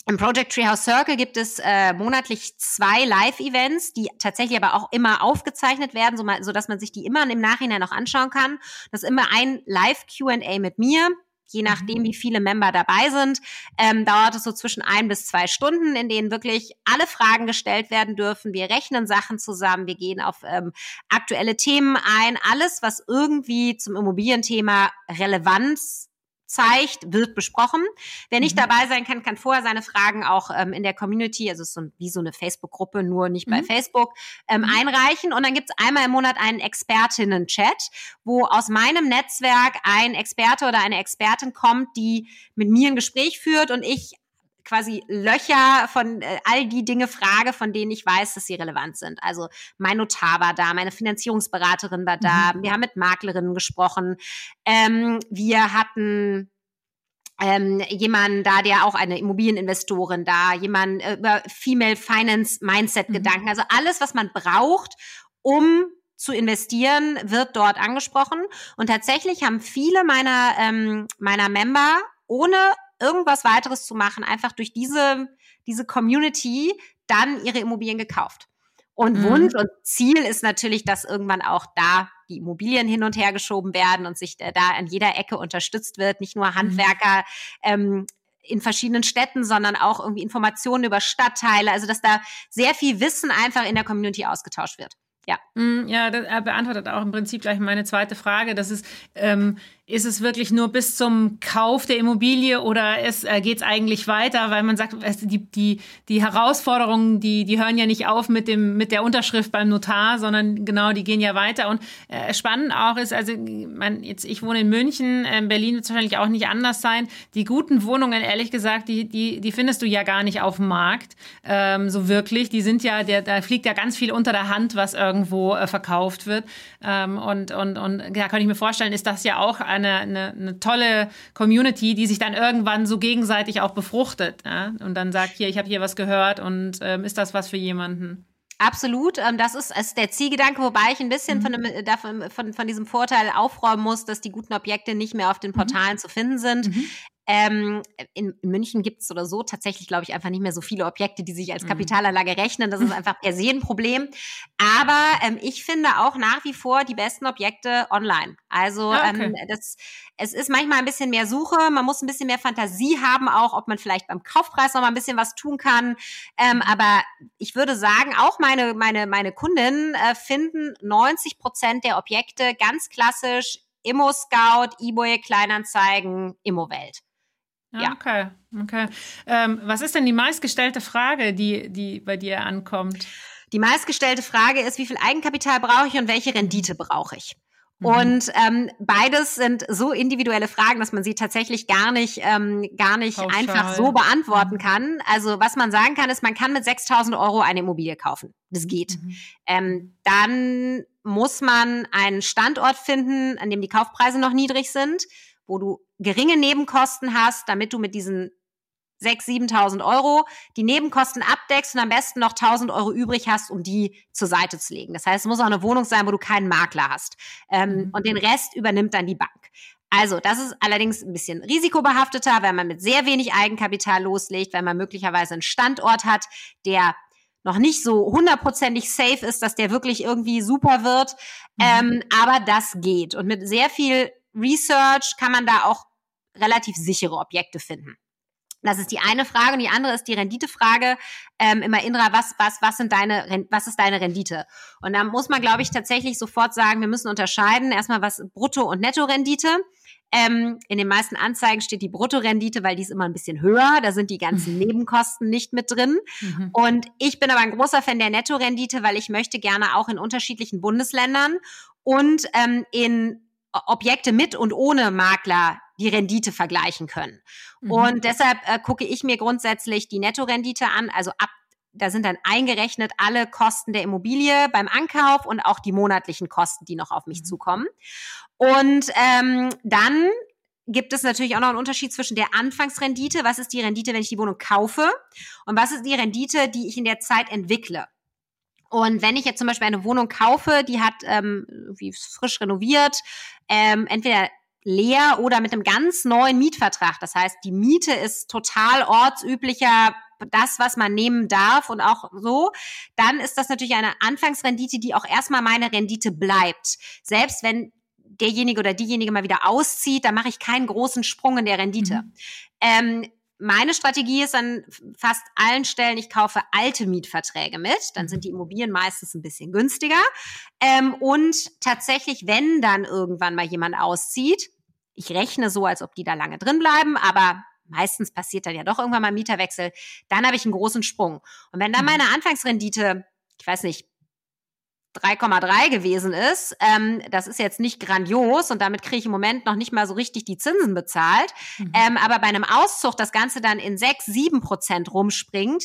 im Project Treehouse Circle gibt es äh, monatlich zwei Live-Events, die tatsächlich aber auch immer aufgezeichnet werden, so, mal, so dass man sich die immer im Nachhinein noch anschauen kann. Das ist immer ein Live-Q&A mit mir, je nachdem, mhm. wie viele Member dabei sind, ähm, dauert es so zwischen ein bis zwei Stunden, in denen wirklich alle Fragen gestellt werden dürfen. Wir rechnen Sachen zusammen, wir gehen auf ähm, aktuelle Themen ein, alles, was irgendwie zum Immobilienthema Relevanz zeigt, wird besprochen. Wer nicht mhm. dabei sein kann, kann vorher seine Fragen auch ähm, in der Community, also so wie so eine Facebook-Gruppe, nur nicht mhm. bei Facebook, ähm, mhm. einreichen. Und dann gibt's einmal im Monat einen Expertinnen-Chat, wo aus meinem Netzwerk ein Experte oder eine Expertin kommt, die mit mir ein Gespräch führt und ich quasi Löcher von äh, all die Dinge frage, von denen ich weiß, dass sie relevant sind. Also mein Notar war da, meine Finanzierungsberaterin war da, mhm. wir haben mit Maklerinnen gesprochen, ähm, wir hatten ähm, jemand da, der auch eine Immobilieninvestorin da, jemand äh, über Female Finance Mindset mhm. Gedanken, also alles, was man braucht, um zu investieren, wird dort angesprochen. Und tatsächlich haben viele meiner, ähm, meiner Member, ohne irgendwas weiteres zu machen, einfach durch diese, diese Community dann ihre Immobilien gekauft. Und mhm. Wunsch und Ziel ist natürlich, dass irgendwann auch da die Immobilien hin und her geschoben werden und sich äh, da an jeder Ecke unterstützt wird. Nicht nur mhm. Handwerker ähm, in verschiedenen Städten, sondern auch irgendwie Informationen über Stadtteile. Also dass da sehr viel Wissen einfach in der Community ausgetauscht wird. Ja. Mm, ja, das beantwortet auch im Prinzip gleich meine zweite Frage. Das ist, ähm, ist es wirklich nur bis zum Kauf der Immobilie oder äh, geht es eigentlich weiter? Weil man sagt, die, die, die Herausforderungen, die, die hören ja nicht auf mit, dem, mit der Unterschrift beim Notar, sondern genau, die gehen ja weiter. Und äh, spannend auch ist, also man, jetzt, ich wohne in München, äh, Berlin wird es wahrscheinlich auch nicht anders sein. Die guten Wohnungen, ehrlich gesagt, die, die, die findest du ja gar nicht auf dem Markt, ähm, so wirklich. Die sind ja, der, da fliegt ja ganz viel unter der Hand, was irgendwo äh, verkauft wird. Ähm, und, und, und da kann ich mir vorstellen, ist das ja auch ein eine, eine, eine tolle Community, die sich dann irgendwann so gegenseitig auch befruchtet ja? und dann sagt, hier, ich habe hier was gehört und ähm, ist das was für jemanden? Absolut, ähm, das ist, ist der Zielgedanke, wobei ich ein bisschen mhm. von, dem, davon, von, von diesem Vorteil aufräumen muss, dass die guten Objekte nicht mehr auf den mhm. Portalen mhm. zu finden sind. Mhm. Ähm, in, in, München gibt es oder so tatsächlich, glaube ich, einfach nicht mehr so viele Objekte, die sich als mhm. Kapitalanlage rechnen. Das ist einfach per se ein Problem. Aber ähm, ich finde auch nach wie vor die besten Objekte online. Also ah, okay. ähm, das, es ist manchmal ein bisschen mehr Suche. Man muss ein bisschen mehr Fantasie haben, auch ob man vielleicht beim Kaufpreis noch mal ein bisschen was tun kann. Ähm, aber ich würde sagen, auch meine meine meine Kundinnen äh, finden 90 Prozent der Objekte ganz klassisch Immo Scout, eBay Kleinanzeigen, Immo Welt. Ja. Okay, okay. Ähm, was ist denn die meistgestellte Frage, die, die bei dir ankommt? Die meistgestellte Frage ist, wie viel Eigenkapital brauche ich und welche Rendite brauche ich? Mhm. Und ähm, beides sind so individuelle Fragen, dass man sie tatsächlich gar nicht, ähm, gar nicht Pauschal. einfach so beantworten mhm. kann. Also was man sagen kann, ist, man kann mit 6.000 Euro eine Immobilie kaufen. Das geht. Mhm. Ähm, dann muss man einen Standort finden, an dem die Kaufpreise noch niedrig sind wo du geringe Nebenkosten hast, damit du mit diesen 6.000, 7.000 Euro die Nebenkosten abdeckst und am besten noch 1.000 Euro übrig hast, um die zur Seite zu legen. Das heißt, es muss auch eine Wohnung sein, wo du keinen Makler hast. Ähm, mhm. Und den Rest übernimmt dann die Bank. Also, das ist allerdings ein bisschen risikobehafteter, wenn man mit sehr wenig Eigenkapital loslegt, wenn man möglicherweise einen Standort hat, der noch nicht so hundertprozentig safe ist, dass der wirklich irgendwie super wird. Mhm. Ähm, aber das geht. Und mit sehr viel Research kann man da auch relativ sichere Objekte finden. Das ist die eine Frage und die andere ist die Renditefrage. Ähm, immer Indra, was, was, was sind deine, was ist deine Rendite? Und da muss man, glaube ich, tatsächlich sofort sagen, wir müssen unterscheiden. Erstmal was Brutto- und Nettorendite. Ähm, in den meisten Anzeigen steht die Bruttorendite, weil die ist immer ein bisschen höher. Da sind die ganzen mhm. Nebenkosten nicht mit drin. Mhm. Und ich bin aber ein großer Fan der Nettorendite, weil ich möchte gerne auch in unterschiedlichen Bundesländern und ähm, in Objekte mit und ohne Makler die Rendite vergleichen können. Mhm. Und deshalb äh, gucke ich mir grundsätzlich die Nettorendite an, also ab da sind dann eingerechnet alle Kosten der Immobilie beim Ankauf und auch die monatlichen Kosten, die noch auf mich mhm. zukommen. Und ähm, dann gibt es natürlich auch noch einen Unterschied zwischen der Anfangsrendite, was ist die Rendite, wenn ich die Wohnung kaufe, und was ist die Rendite, die ich in der Zeit entwickle. Und wenn ich jetzt zum Beispiel eine Wohnung kaufe, die hat ähm, wie frisch renoviert, ähm, entweder leer oder mit einem ganz neuen Mietvertrag. Das heißt, die Miete ist total ortsüblicher, das, was man nehmen darf und auch so, dann ist das natürlich eine Anfangsrendite, die auch erstmal meine Rendite bleibt. Selbst wenn derjenige oder diejenige mal wieder auszieht, dann mache ich keinen großen Sprung in der Rendite. Mhm. Ähm, meine Strategie ist an fast allen Stellen, ich kaufe alte Mietverträge mit. Dann sind die Immobilien meistens ein bisschen günstiger. Ähm, und tatsächlich, wenn dann irgendwann mal jemand auszieht, ich rechne so, als ob die da lange drin bleiben, aber meistens passiert dann ja doch irgendwann mal Mieterwechsel, dann habe ich einen großen Sprung. Und wenn dann mhm. meine Anfangsrendite, ich weiß nicht, 3,3 gewesen ist. Ähm, das ist jetzt nicht grandios und damit kriege ich im Moment noch nicht mal so richtig die Zinsen bezahlt. Mhm. Ähm, aber bei einem Auszug das Ganze dann in 6, 7 Prozent rumspringt,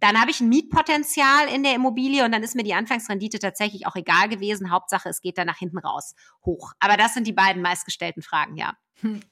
dann habe ich ein Mietpotenzial in der Immobilie und dann ist mir die Anfangsrendite tatsächlich auch egal gewesen. Hauptsache, es geht dann nach hinten raus hoch. Aber das sind die beiden meistgestellten Fragen, ja.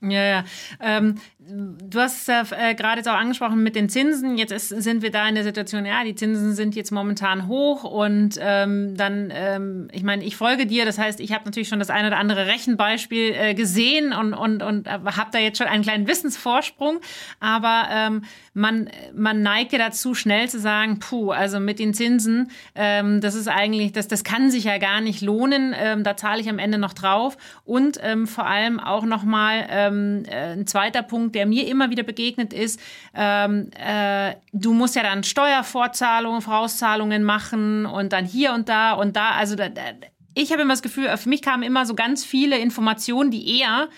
Ja, ja. Ähm, du hast es ja äh, gerade jetzt auch angesprochen mit den Zinsen. Jetzt ist, sind wir da in der Situation, ja, die Zinsen sind jetzt momentan hoch und ähm, dann, ähm, ich meine, ich folge dir, das heißt, ich habe natürlich schon das eine oder andere Rechenbeispiel äh, gesehen und, und, und habe da jetzt schon einen kleinen Wissensvorsprung, aber ähm, man, man neigt ja dazu, schnell zu sagen, puh, also mit den Zinsen, ähm, das ist eigentlich, das, das kann sich ja gar nicht lohnen, ähm, da zahle ich am Ende noch drauf und vor allem auch nochmal ähm, äh, ein zweiter Punkt, der mir immer wieder begegnet ist, ähm, äh, du musst ja dann Steuervorzahlungen, Vorauszahlungen machen und dann hier und da und da, also da, da, ich habe immer das Gefühl, für mich kamen immer so ganz viele Informationen, die eher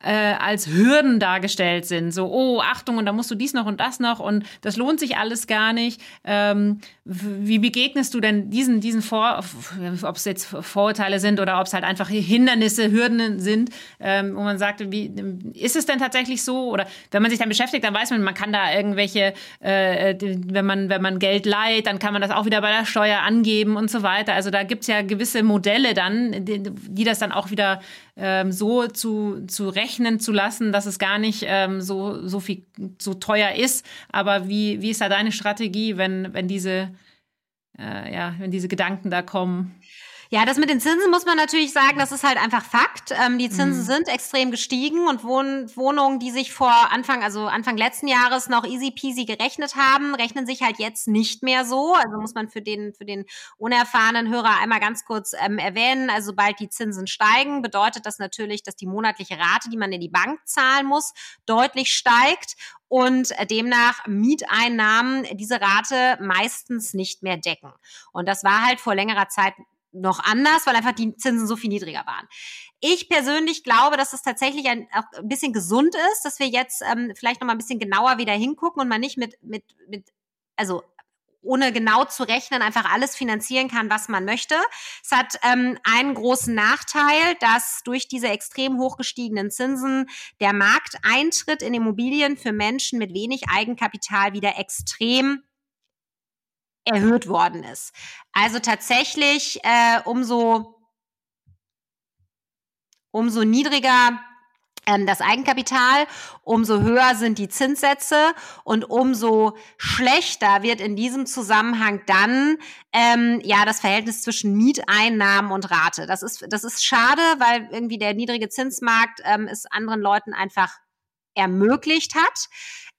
äh, als Hürden dargestellt sind. So, oh, Achtung, und da musst du dies noch und das noch und das lohnt sich alles gar nicht. Ähm, wie begegnest du denn diesen, diesen Vor, ob es jetzt Vorurteile sind oder ob es halt einfach Hindernisse, Hürden sind, ähm, wo man sagt, wie ist es denn tatsächlich so? Oder wenn man sich dann beschäftigt, dann weiß man, man kann da irgendwelche, äh, wenn man, wenn man Geld leiht, dann kann man das auch wieder bei der Steuer angeben und so weiter. Also da gibt's ja gewisse Modelle dann, die, die das dann auch wieder ähm, so zu, zu rechnen zu lassen, dass es gar nicht ähm, so, so viel so teuer ist. Aber wie, wie ist da deine Strategie, wenn, wenn diese, äh, ja, wenn diese Gedanken da kommen? Ja, das mit den Zinsen muss man natürlich sagen, das ist halt einfach Fakt. Ähm, die Zinsen mhm. sind extrem gestiegen und Wohn Wohnungen, die sich vor Anfang, also Anfang letzten Jahres noch easy peasy gerechnet haben, rechnen sich halt jetzt nicht mehr so. Also muss man für den, für den unerfahrenen Hörer einmal ganz kurz ähm, erwähnen. Also sobald die Zinsen steigen, bedeutet das natürlich, dass die monatliche Rate, die man in die Bank zahlen muss, deutlich steigt und demnach Mieteinnahmen diese Rate meistens nicht mehr decken. Und das war halt vor längerer Zeit noch anders, weil einfach die Zinsen so viel niedriger waren. Ich persönlich glaube, dass es tatsächlich ein, auch ein bisschen gesund ist, dass wir jetzt ähm, vielleicht noch mal ein bisschen genauer wieder hingucken und man nicht mit, mit, mit, also ohne genau zu rechnen, einfach alles finanzieren kann, was man möchte. Es hat ähm, einen großen Nachteil, dass durch diese extrem hoch gestiegenen Zinsen der Markteintritt in Immobilien für Menschen mit wenig Eigenkapital wieder extrem erhöht worden ist. Also tatsächlich äh, umso umso niedriger ähm, das Eigenkapital, umso höher sind die Zinssätze und umso schlechter wird in diesem Zusammenhang dann ähm, ja das Verhältnis zwischen Mieteinnahmen und Rate. Das ist das ist schade, weil irgendwie der niedrige Zinsmarkt ähm, es anderen Leuten einfach ermöglicht hat.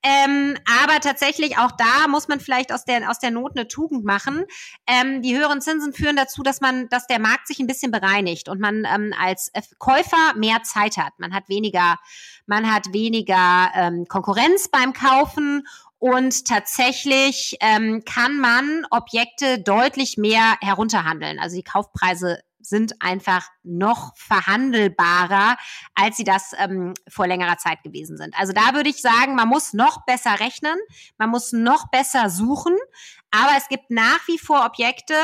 Ähm, aber tatsächlich auch da muss man vielleicht aus der, aus der Not eine Tugend machen. Ähm, die höheren Zinsen führen dazu, dass man, dass der Markt sich ein bisschen bereinigt und man ähm, als Käufer mehr Zeit hat. Man hat weniger, man hat weniger ähm, Konkurrenz beim Kaufen und tatsächlich ähm, kann man Objekte deutlich mehr herunterhandeln. Also die Kaufpreise sind einfach noch verhandelbarer, als sie das ähm, vor längerer Zeit gewesen sind. Also da würde ich sagen, man muss noch besser rechnen, man muss noch besser suchen, aber es gibt nach wie vor Objekte,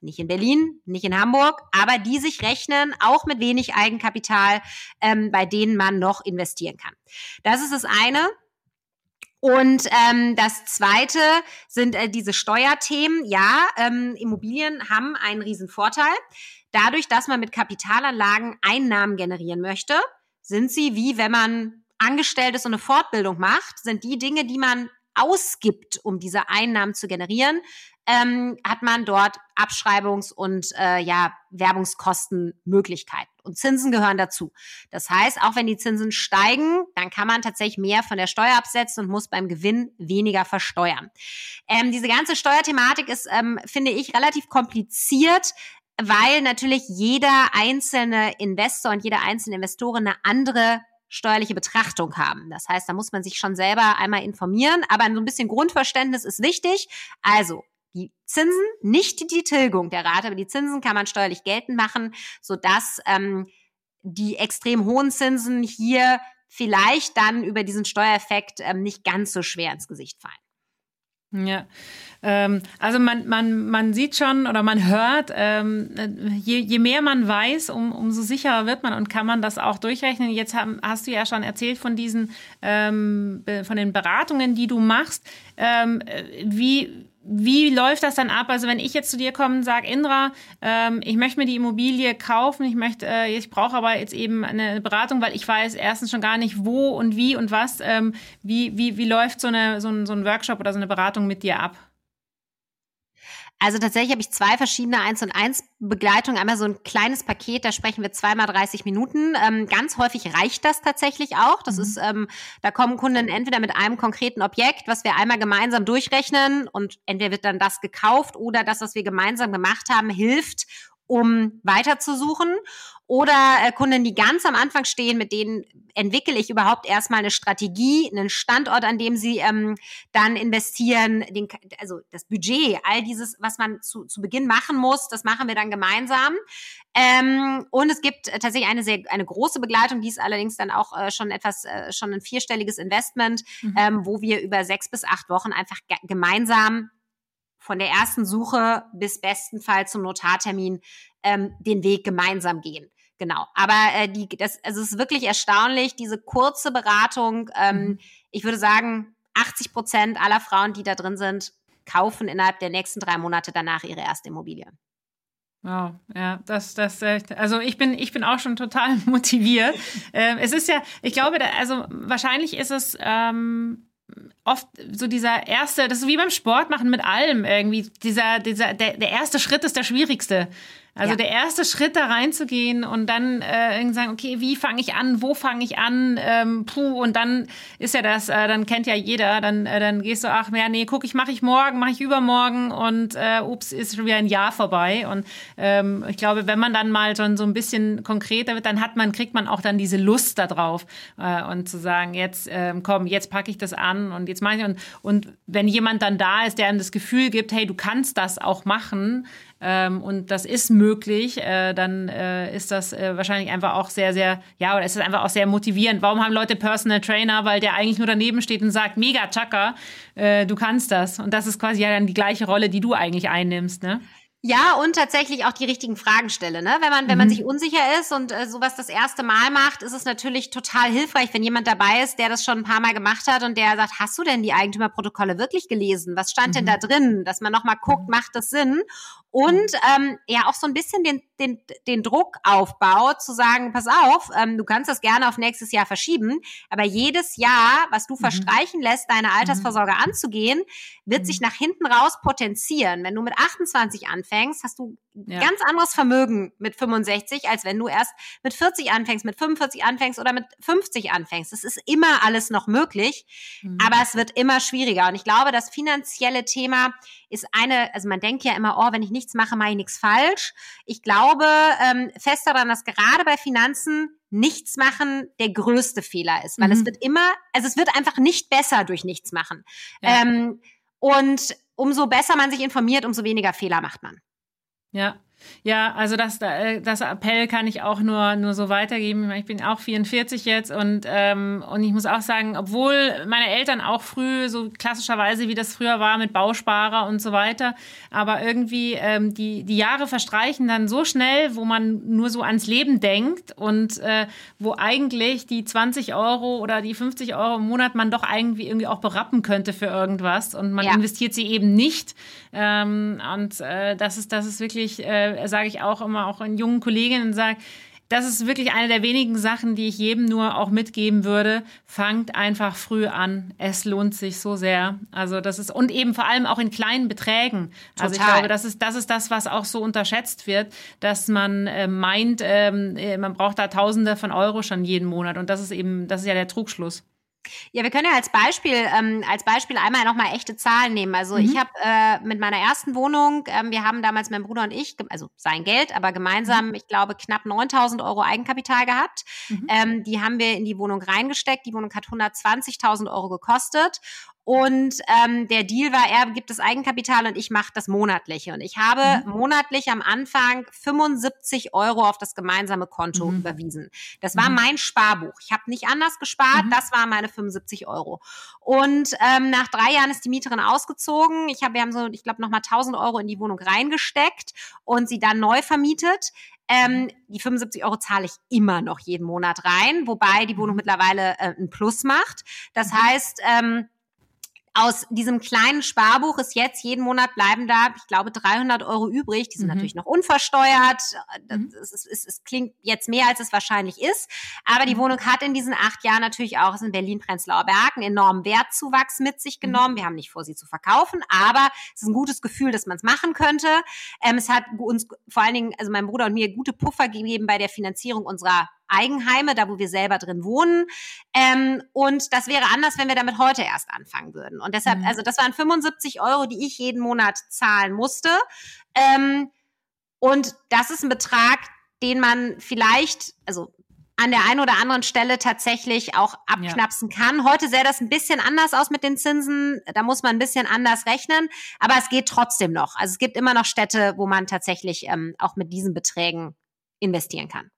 nicht in Berlin, nicht in Hamburg, aber die sich rechnen, auch mit wenig Eigenkapital, ähm, bei denen man noch investieren kann. Das ist das eine. Und ähm, das Zweite sind äh, diese Steuerthemen. Ja, ähm, Immobilien haben einen riesen Vorteil. Dadurch, dass man mit Kapitalanlagen Einnahmen generieren möchte, sind sie wie wenn man angestellt ist und eine Fortbildung macht, sind die Dinge, die man ausgibt, um diese Einnahmen zu generieren, ähm, hat man dort Abschreibungs- und äh, ja, Werbungskostenmöglichkeiten. Und Zinsen gehören dazu. Das heißt, auch wenn die Zinsen steigen, dann kann man tatsächlich mehr von der Steuer absetzen und muss beim Gewinn weniger versteuern. Ähm, diese ganze Steuerthematik ist, ähm, finde ich, relativ kompliziert weil natürlich jeder einzelne Investor und jede einzelne Investorin eine andere steuerliche Betrachtung haben. Das heißt, da muss man sich schon selber einmal informieren, aber so ein bisschen Grundverständnis ist wichtig. Also die Zinsen, nicht die Tilgung der Rate, aber die Zinsen kann man steuerlich geltend machen, sodass ähm, die extrem hohen Zinsen hier vielleicht dann über diesen Steuereffekt ähm, nicht ganz so schwer ins Gesicht fallen. Ja, ähm, also man, man, man sieht schon oder man hört, ähm, je, je mehr man weiß, um, umso sicherer wird man und kann man das auch durchrechnen. Jetzt haben, hast du ja schon erzählt von diesen, ähm, von den Beratungen, die du machst. Ähm, wie, wie läuft das dann ab? Also wenn ich jetzt zu dir komme und sage, Indra, ähm, ich möchte mir die Immobilie kaufen, ich möchte, äh, ich brauche aber jetzt eben eine Beratung, weil ich weiß erstens schon gar nicht, wo und wie und was. Ähm, wie, wie, wie läuft so, eine, so, ein, so ein Workshop oder so eine Beratung mit dir ab? Also tatsächlich habe ich zwei verschiedene 1 und 1 Begleitungen. Einmal so ein kleines Paket, da sprechen wir zweimal 30 Minuten. Ähm, ganz häufig reicht das tatsächlich auch. Das mhm. ist, ähm, da kommen Kunden entweder mit einem konkreten Objekt, was wir einmal gemeinsam durchrechnen und entweder wird dann das gekauft oder das, was wir gemeinsam gemacht haben, hilft, um weiterzusuchen. Oder äh, Kunden, die ganz am Anfang stehen, mit denen entwickle ich überhaupt erstmal eine Strategie, einen Standort, an dem sie ähm, dann investieren, den, also das Budget, all dieses, was man zu, zu Beginn machen muss, das machen wir dann gemeinsam. Ähm, und es gibt tatsächlich eine sehr eine große Begleitung, die ist allerdings dann auch äh, schon etwas äh, schon ein vierstelliges Investment, mhm. ähm, wo wir über sechs bis acht Wochen einfach gemeinsam von der ersten Suche bis bestenfalls zum Notartermin ähm, den Weg gemeinsam gehen. Genau. Aber äh, die, das, also es ist wirklich erstaunlich, diese kurze Beratung. Ähm, mhm. Ich würde sagen, 80 Prozent aller Frauen, die da drin sind, kaufen innerhalb der nächsten drei Monate danach ihre erste Immobilie. Wow, ja, das, das, also ich bin, ich bin auch schon total motiviert. ähm, es ist ja, ich glaube, also wahrscheinlich ist es ähm, oft so dieser erste, das ist wie beim Sport machen mit allem irgendwie. Dieser, dieser, der, der erste Schritt ist der schwierigste. Also ja. der erste Schritt da reinzugehen und dann äh, irgendwie sagen, okay, wie fange ich an, wo fange ich an, ähm, puh, und dann ist ja das, äh, dann kennt ja jeder, dann, äh, dann gehst du, ach ja, nee, guck, ich mache ich morgen, mache ich übermorgen und äh, ups, ist schon wieder ein Jahr vorbei. Und ähm, ich glaube, wenn man dann mal schon so ein bisschen konkreter wird, dann hat man, kriegt man auch dann diese Lust darauf äh, und zu sagen, jetzt äh, komm, jetzt packe ich das an und jetzt mache ich und, und wenn jemand dann da ist, der einem das Gefühl gibt, hey, du kannst das auch machen, ähm, und das ist möglich, äh, dann äh, ist das äh, wahrscheinlich einfach auch sehr, sehr, ja, oder ist es einfach auch sehr motivierend. Warum haben Leute Personal Trainer? Weil der eigentlich nur daneben steht und sagt, mega Chaka, äh, du kannst das. Und das ist quasi ja dann die gleiche Rolle, die du eigentlich einnimmst, ne? Ja, und tatsächlich auch die richtigen Fragen stelle. Ne? Wenn man, wenn man mhm. sich unsicher ist und äh, sowas das erste Mal macht, ist es natürlich total hilfreich, wenn jemand dabei ist, der das schon ein paar Mal gemacht hat und der sagt, hast du denn die Eigentümerprotokolle wirklich gelesen? Was stand mhm. denn da mhm. drin? Dass man nochmal guckt, mhm. macht das Sinn? Und ähm, ja, auch so ein bisschen den, den, den Druck aufbaut, zu sagen, pass auf, ähm, du kannst das gerne auf nächstes Jahr verschieben, aber jedes Jahr, was du mhm. verstreichen lässt, deine Altersvorsorge anzugehen, wird sich nach hinten raus potenzieren. Wenn du mit 28 anfängst, anfängst, hast du ja. ganz anderes Vermögen mit 65, als wenn du erst mit 40 anfängst, mit 45 anfängst oder mit 50 anfängst. Es ist immer alles noch möglich, mhm. aber es wird immer schwieriger. Und ich glaube, das finanzielle Thema ist eine, also man denkt ja immer, oh, wenn ich nichts mache, mache ich nichts falsch. Ich glaube ähm, fest daran, dass gerade bei Finanzen nichts machen der größte Fehler ist, weil mhm. es wird immer, also es wird einfach nicht besser durch nichts machen. Ja. Ähm, und umso besser man sich informiert, umso weniger Fehler macht man. Ja, ja, also das, äh, das Appell kann ich auch nur, nur so weitergeben. Ich bin auch 44 jetzt und, ähm, und ich muss auch sagen, obwohl meine Eltern auch früh, so klassischerweise wie das früher war mit Bausparer und so weiter, aber irgendwie ähm, die, die Jahre verstreichen dann so schnell, wo man nur so ans Leben denkt und äh, wo eigentlich die 20 Euro oder die 50 Euro im Monat man doch irgendwie, irgendwie auch berappen könnte für irgendwas und man ja. investiert sie eben nicht. Ähm, und äh, das, ist, das ist wirklich... Äh, sage ich auch immer, auch in jungen Kolleginnen, sage, das ist wirklich eine der wenigen Sachen, die ich jedem nur auch mitgeben würde. Fangt einfach früh an. Es lohnt sich so sehr. Also das ist, und eben vor allem auch in kleinen Beträgen. Total. Also ich glaube, das ist, das ist das, was auch so unterschätzt wird, dass man äh, meint, ähm, äh, man braucht da Tausende von Euro schon jeden Monat. Und das ist eben, das ist ja der Trugschluss. Ja, wir können ja als Beispiel ähm, als Beispiel einmal nochmal echte Zahlen nehmen. Also mhm. ich habe äh, mit meiner ersten Wohnung, ähm, wir haben damals mein Bruder und ich, also sein Geld, aber gemeinsam, mhm. ich glaube, knapp 9.000 Euro Eigenkapital gehabt. Mhm. Ähm, die haben wir in die Wohnung reingesteckt. Die Wohnung hat 120.000 Euro gekostet und ähm, der Deal war, er gibt das Eigenkapital und ich mache das monatliche. Und ich habe mhm. monatlich am Anfang 75 Euro auf das gemeinsame Konto mhm. überwiesen. Das war mhm. mein Sparbuch. Ich habe nicht anders gespart. Mhm. Das waren meine 75 Euro. Und ähm, nach drei Jahren ist die Mieterin ausgezogen. Ich hab, wir haben so, ich glaube, nochmal 1000 Euro in die Wohnung reingesteckt und sie dann neu vermietet. Ähm, die 75 Euro zahle ich immer noch jeden Monat rein, wobei die Wohnung mhm. mittlerweile äh, ein Plus macht. Das mhm. heißt, ähm, aus diesem kleinen Sparbuch ist jetzt jeden Monat bleiben da, ich glaube, 300 Euro übrig. Die sind mhm. natürlich noch unversteuert. Das, mhm. es, es, es, klingt jetzt mehr, als es wahrscheinlich ist. Aber die mhm. Wohnung hat in diesen acht Jahren natürlich auch in Berlin-Prenzlauer Berg einen enormen Wertzuwachs mit sich mhm. genommen. Wir haben nicht vor, sie zu verkaufen, aber es ist ein gutes Gefühl, dass man es machen könnte. Ähm, es hat uns vor allen Dingen, also mein Bruder und mir, gute Puffer gegeben bei der Finanzierung unserer Eigenheime, da wo wir selber drin wohnen. Ähm, und das wäre anders, wenn wir damit heute erst anfangen würden. Und deshalb, mhm. also das waren 75 Euro, die ich jeden Monat zahlen musste. Ähm, und das ist ein Betrag, den man vielleicht, also an der einen oder anderen Stelle tatsächlich auch abknapsen ja. kann. Heute sähe das ein bisschen anders aus mit den Zinsen. Da muss man ein bisschen anders rechnen. Aber es geht trotzdem noch. Also es gibt immer noch Städte, wo man tatsächlich ähm, auch mit diesen Beträgen investieren kann.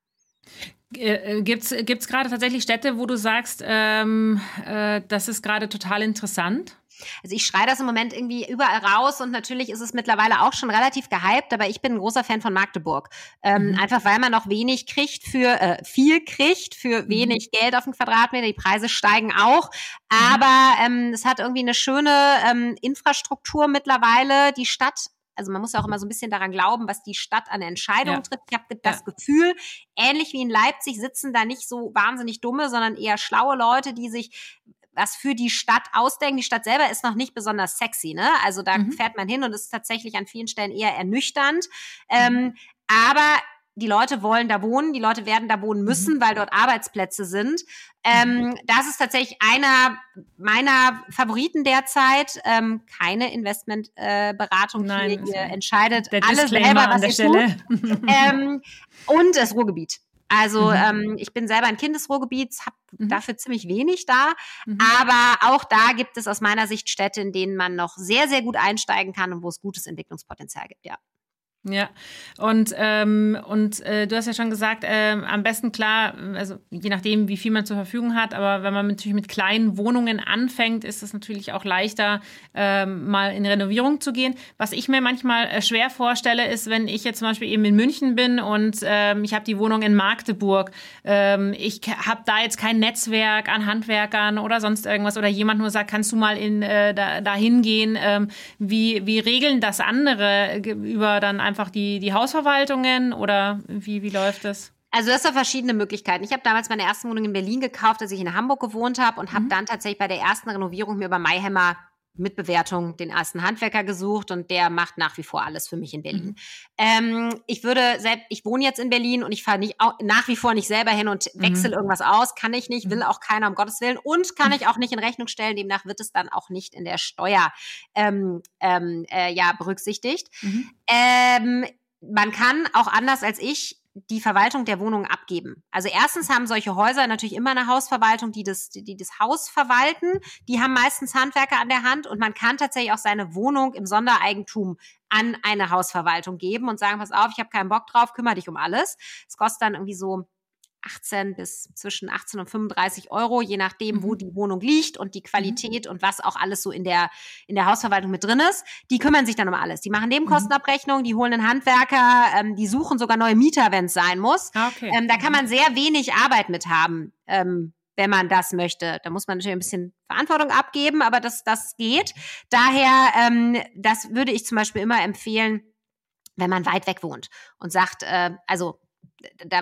Äh, äh, Gibt es gerade tatsächlich Städte, wo du sagst, ähm, äh, das ist gerade total interessant? Also ich schreie das im Moment irgendwie überall raus und natürlich ist es mittlerweile auch schon relativ gehypt, aber ich bin ein großer Fan von Magdeburg. Ähm, mhm. Einfach weil man noch wenig kriegt für, äh, viel kriegt für mhm. wenig Geld auf den Quadratmeter. Die Preise steigen auch, mhm. aber ähm, es hat irgendwie eine schöne ähm, Infrastruktur mittlerweile. Die Stadt also man muss ja auch immer so ein bisschen daran glauben, was die Stadt an Entscheidungen ja. trifft. Ich habe das ja. Gefühl, ähnlich wie in Leipzig sitzen da nicht so wahnsinnig dumme, sondern eher schlaue Leute, die sich was für die Stadt ausdenken. Die Stadt selber ist noch nicht besonders sexy, ne? Also da mhm. fährt man hin und ist tatsächlich an vielen Stellen eher ernüchternd. Ähm, mhm. aber die Leute wollen da wohnen, die Leute werden da wohnen müssen, mhm. weil dort Arbeitsplätze sind. Ähm, mhm. das ist tatsächlich einer meiner Favoriten derzeit. Ähm, keine Investmentberatung. Äh, Nein, ihr entscheidet alles selber, was ihr Stelle. tut. ähm, und das Ruhrgebiet. Also mhm. ähm, ich bin selber ein Kind des Ruhrgebiets, habe mhm. dafür ziemlich wenig da. Mhm. Aber auch da gibt es aus meiner Sicht Städte, in denen man noch sehr, sehr gut einsteigen kann und wo es gutes Entwicklungspotenzial gibt, ja. Ja, und, ähm, und äh, du hast ja schon gesagt, äh, am besten klar, also je nachdem, wie viel man zur Verfügung hat, aber wenn man natürlich mit kleinen Wohnungen anfängt, ist es natürlich auch leichter, äh, mal in Renovierung zu gehen. Was ich mir manchmal äh, schwer vorstelle, ist, wenn ich jetzt zum Beispiel eben in München bin und ähm, ich habe die Wohnung in Magdeburg, ähm, ich habe da jetzt kein Netzwerk an Handwerkern oder sonst irgendwas oder jemand nur sagt, kannst du mal in, äh, da, da hingehen, ähm, wie, wie regeln das andere über dann einfach die, die Hausverwaltungen oder wie, wie läuft das? Also das sind verschiedene Möglichkeiten. Ich habe damals meine erste Wohnung in Berlin gekauft, als ich in Hamburg gewohnt habe und habe mhm. dann tatsächlich bei der ersten Renovierung mir über Mayhemmer mit Bewertung den ersten Handwerker gesucht und der macht nach wie vor alles für mich in Berlin. Mhm. Ähm, ich würde selbst, ich wohne jetzt in Berlin und ich fahre nicht nach wie vor nicht selber hin und wechsle mhm. irgendwas aus, kann ich nicht, will mhm. auch keiner um Gottes Willen und kann ich auch nicht in Rechnung stellen. Demnach wird es dann auch nicht in der Steuer ähm, ähm, äh, ja berücksichtigt. Mhm. Ähm, man kann auch anders als ich die Verwaltung der Wohnung abgeben. Also erstens haben solche Häuser natürlich immer eine Hausverwaltung, die das, die das Haus verwalten. Die haben meistens Handwerker an der Hand und man kann tatsächlich auch seine Wohnung im Sondereigentum an eine Hausverwaltung geben und sagen, pass auf, ich habe keinen Bock drauf, kümmere dich um alles. Es kostet dann irgendwie so 18 bis zwischen 18 und 35 Euro, je nachdem, wo mhm. die Wohnung liegt und die mhm. Qualität mhm. und was auch alles so in der, in der Hausverwaltung mit drin ist. Die kümmern sich dann um alles. Die machen Nebenkostenabrechnung, die holen einen Handwerker, ähm, die suchen sogar neue Mieter, wenn es sein muss. Ah, okay. Ähm, da kann man sehr wenig Arbeit mit haben. Ähm, wenn man das möchte. Da muss man natürlich ein bisschen Verantwortung abgeben, aber das, das geht. Daher, ähm, das würde ich zum Beispiel immer empfehlen, wenn man weit weg wohnt und sagt, äh, also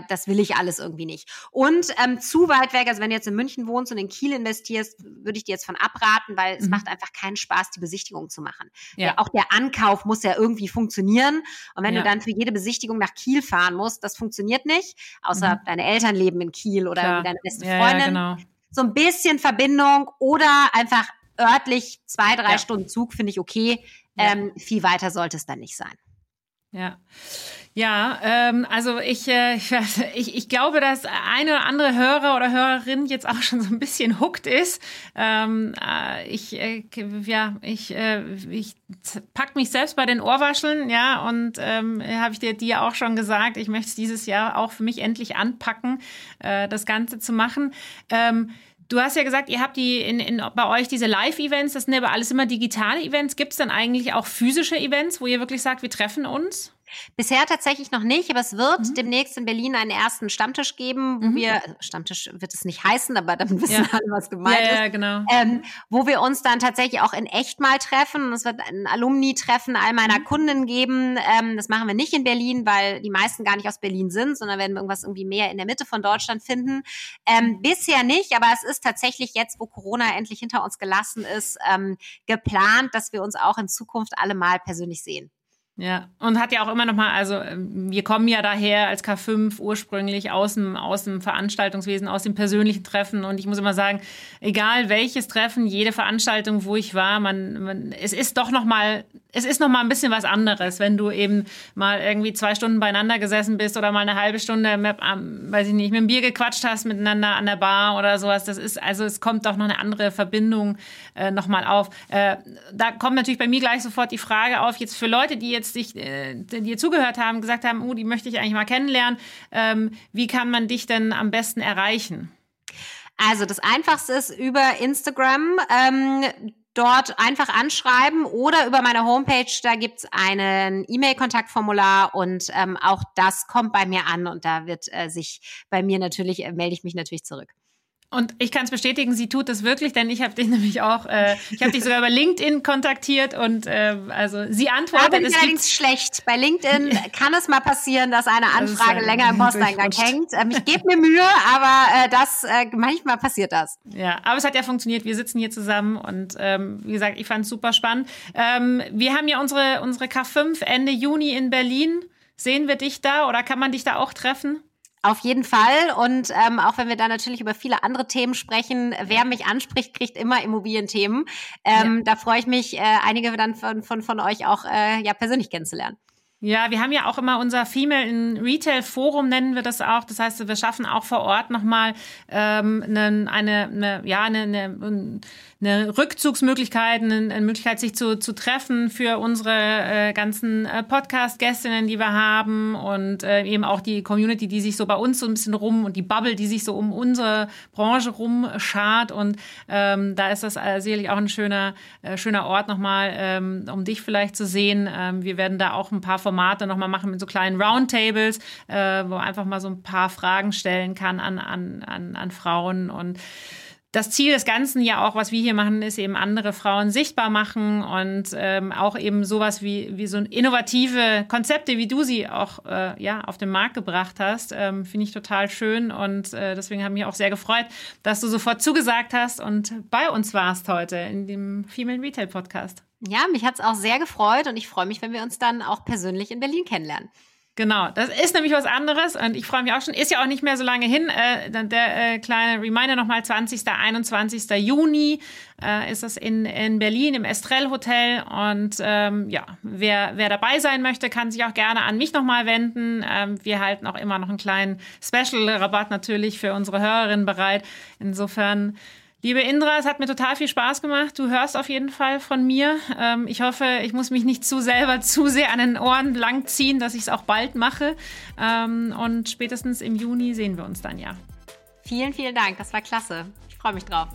das will ich alles irgendwie nicht. Und ähm, zu weit weg, also wenn du jetzt in München wohnst und in Kiel investierst, würde ich dir jetzt von abraten, weil es mhm. macht einfach keinen Spaß, die Besichtigung zu machen. Ja. Der, auch der Ankauf muss ja irgendwie funktionieren. Und wenn ja. du dann für jede Besichtigung nach Kiel fahren musst, das funktioniert nicht, außer mhm. deine Eltern leben in Kiel oder deine beste Freundin. Ja, genau. So ein bisschen Verbindung oder einfach örtlich zwei, drei Stunden Zug finde ich okay. Ähm, viel weiter sollte es dann nicht sein. Ja. Ja, ähm, also ich, äh, ich, ich, glaube, dass eine oder andere Hörer oder Hörerin jetzt auch schon so ein bisschen hooked ist. Ähm, äh, ich, äh, ja, ich, äh, ich pack mich selbst bei den Ohrwascheln, ja, und ähm, habe ich dir, dir auch schon gesagt, ich möchte es dieses Jahr auch für mich endlich anpacken, äh, das Ganze zu machen. Ähm, Du hast ja gesagt, ihr habt die in, in, bei euch diese Live-Events, das sind aber alles immer digitale Events. Gibt es dann eigentlich auch physische Events, wo ihr wirklich sagt, wir treffen uns? Bisher tatsächlich noch nicht, aber es wird mhm. demnächst in Berlin einen ersten Stammtisch geben, wo mhm. wir, also Stammtisch wird es nicht heißen, aber dann wissen ja. alle, was gemeint ja, ist. Ja, genau. Ähm, wo wir uns dann tatsächlich auch in echt mal treffen. Es wird ein Alumni-Treffen all meiner mhm. Kunden geben. Ähm, das machen wir nicht in Berlin, weil die meisten gar nicht aus Berlin sind, sondern werden wir irgendwas irgendwie mehr in der Mitte von Deutschland finden. Ähm, bisher nicht, aber es ist tatsächlich jetzt, wo Corona endlich hinter uns gelassen ist, ähm, geplant, dass wir uns auch in Zukunft alle mal persönlich sehen. Ja, und hat ja auch immer noch mal, also ähm, wir kommen ja daher als K5 ursprünglich aus dem, aus dem Veranstaltungswesen, aus dem persönlichen Treffen. Und ich muss immer sagen, egal welches Treffen, jede Veranstaltung, wo ich war, man, man es ist doch noch mal, es ist noch mal ein bisschen was anderes, wenn du eben mal irgendwie zwei Stunden beieinander gesessen bist oder mal eine halbe Stunde, mit, weiß ich nicht, mit dem Bier gequatscht hast miteinander an der Bar oder sowas. Das ist, also es kommt doch noch eine andere Verbindung äh, noch mal auf. Äh, da kommt natürlich bei mir gleich sofort die Frage auf, jetzt für Leute, die jetzt jetzt dich, äh, dir zugehört haben, gesagt haben, oh, die möchte ich eigentlich mal kennenlernen. Ähm, wie kann man dich denn am besten erreichen? Also das Einfachste ist über Instagram. Ähm, dort einfach anschreiben oder über meine Homepage, da gibt's ein E-Mail-Kontaktformular und ähm, auch das kommt bei mir an und da wird äh, sich bei mir natürlich, äh, melde ich mich natürlich zurück. Und ich kann es bestätigen, sie tut es wirklich, denn ich habe dich nämlich auch, äh, ich habe dich sogar über LinkedIn kontaktiert und äh, also sie antwortet. Da bin ich allerdings schlecht. Bei LinkedIn kann es mal passieren, dass eine Anfrage länger im Posteingang hängt. Ähm, ich gebe mir Mühe, aber äh, das äh, manchmal passiert das. Ja, aber es hat ja funktioniert. Wir sitzen hier zusammen und ähm, wie gesagt, ich fand es super spannend. Ähm, wir haben ja unsere unsere K5 Ende Juni in Berlin. Sehen wir dich da oder kann man dich da auch treffen? Auf jeden Fall. Und ähm, auch wenn wir da natürlich über viele andere Themen sprechen, wer mich anspricht, kriegt immer Immobilienthemen. Ähm, ja. Da freue ich mich, äh, einige dann von, von, von euch auch äh, ja, persönlich kennenzulernen. Ja, wir haben ja auch immer unser Female in Retail Forum, nennen wir das auch. Das heißt, wir schaffen auch vor Ort nochmal ähm, eine, eine, eine, ja, eine, eine, eine Rückzugsmöglichkeit, eine, eine Möglichkeit, sich zu, zu treffen für unsere äh, ganzen äh, Podcast-Gästinnen, die wir haben und äh, eben auch die Community, die sich so bei uns so ein bisschen rum und die Bubble, die sich so um unsere Branche rumschart. Und ähm, da ist das äh, sicherlich auch ein schöner, äh, schöner Ort nochmal, ähm, um dich vielleicht zu sehen. Ähm, wir werden da auch ein paar Formate nochmal machen mit so kleinen Roundtables, äh, wo einfach mal so ein paar Fragen stellen kann an, an, an, an Frauen und das Ziel des Ganzen ja auch, was wir hier machen, ist eben andere Frauen sichtbar machen und ähm, auch eben sowas wie, wie so innovative Konzepte, wie du sie auch äh, ja, auf den Markt gebracht hast, ähm, finde ich total schön und äh, deswegen haben mich auch sehr gefreut, dass du sofort zugesagt hast und bei uns warst heute in dem Female Retail Podcast. Ja, mich hat es auch sehr gefreut und ich freue mich, wenn wir uns dann auch persönlich in Berlin kennenlernen. Genau, das ist nämlich was anderes und ich freue mich auch schon. Ist ja auch nicht mehr so lange hin. Äh, der äh, kleine Reminder nochmal, 20. 21. Juni äh, ist das in, in Berlin im Estrell Hotel und ähm, ja, wer, wer dabei sein möchte, kann sich auch gerne an mich nochmal wenden. Ähm, wir halten auch immer noch einen kleinen Special-Rabatt natürlich für unsere Hörerinnen bereit. Insofern Liebe Indra, es hat mir total viel Spaß gemacht. Du hörst auf jeden Fall von mir. Ähm, ich hoffe, ich muss mich nicht zu selber zu sehr an den Ohren langziehen, dass ich es auch bald mache. Ähm, und spätestens im Juni sehen wir uns dann ja. Vielen, vielen Dank. Das war klasse. Ich freue mich drauf.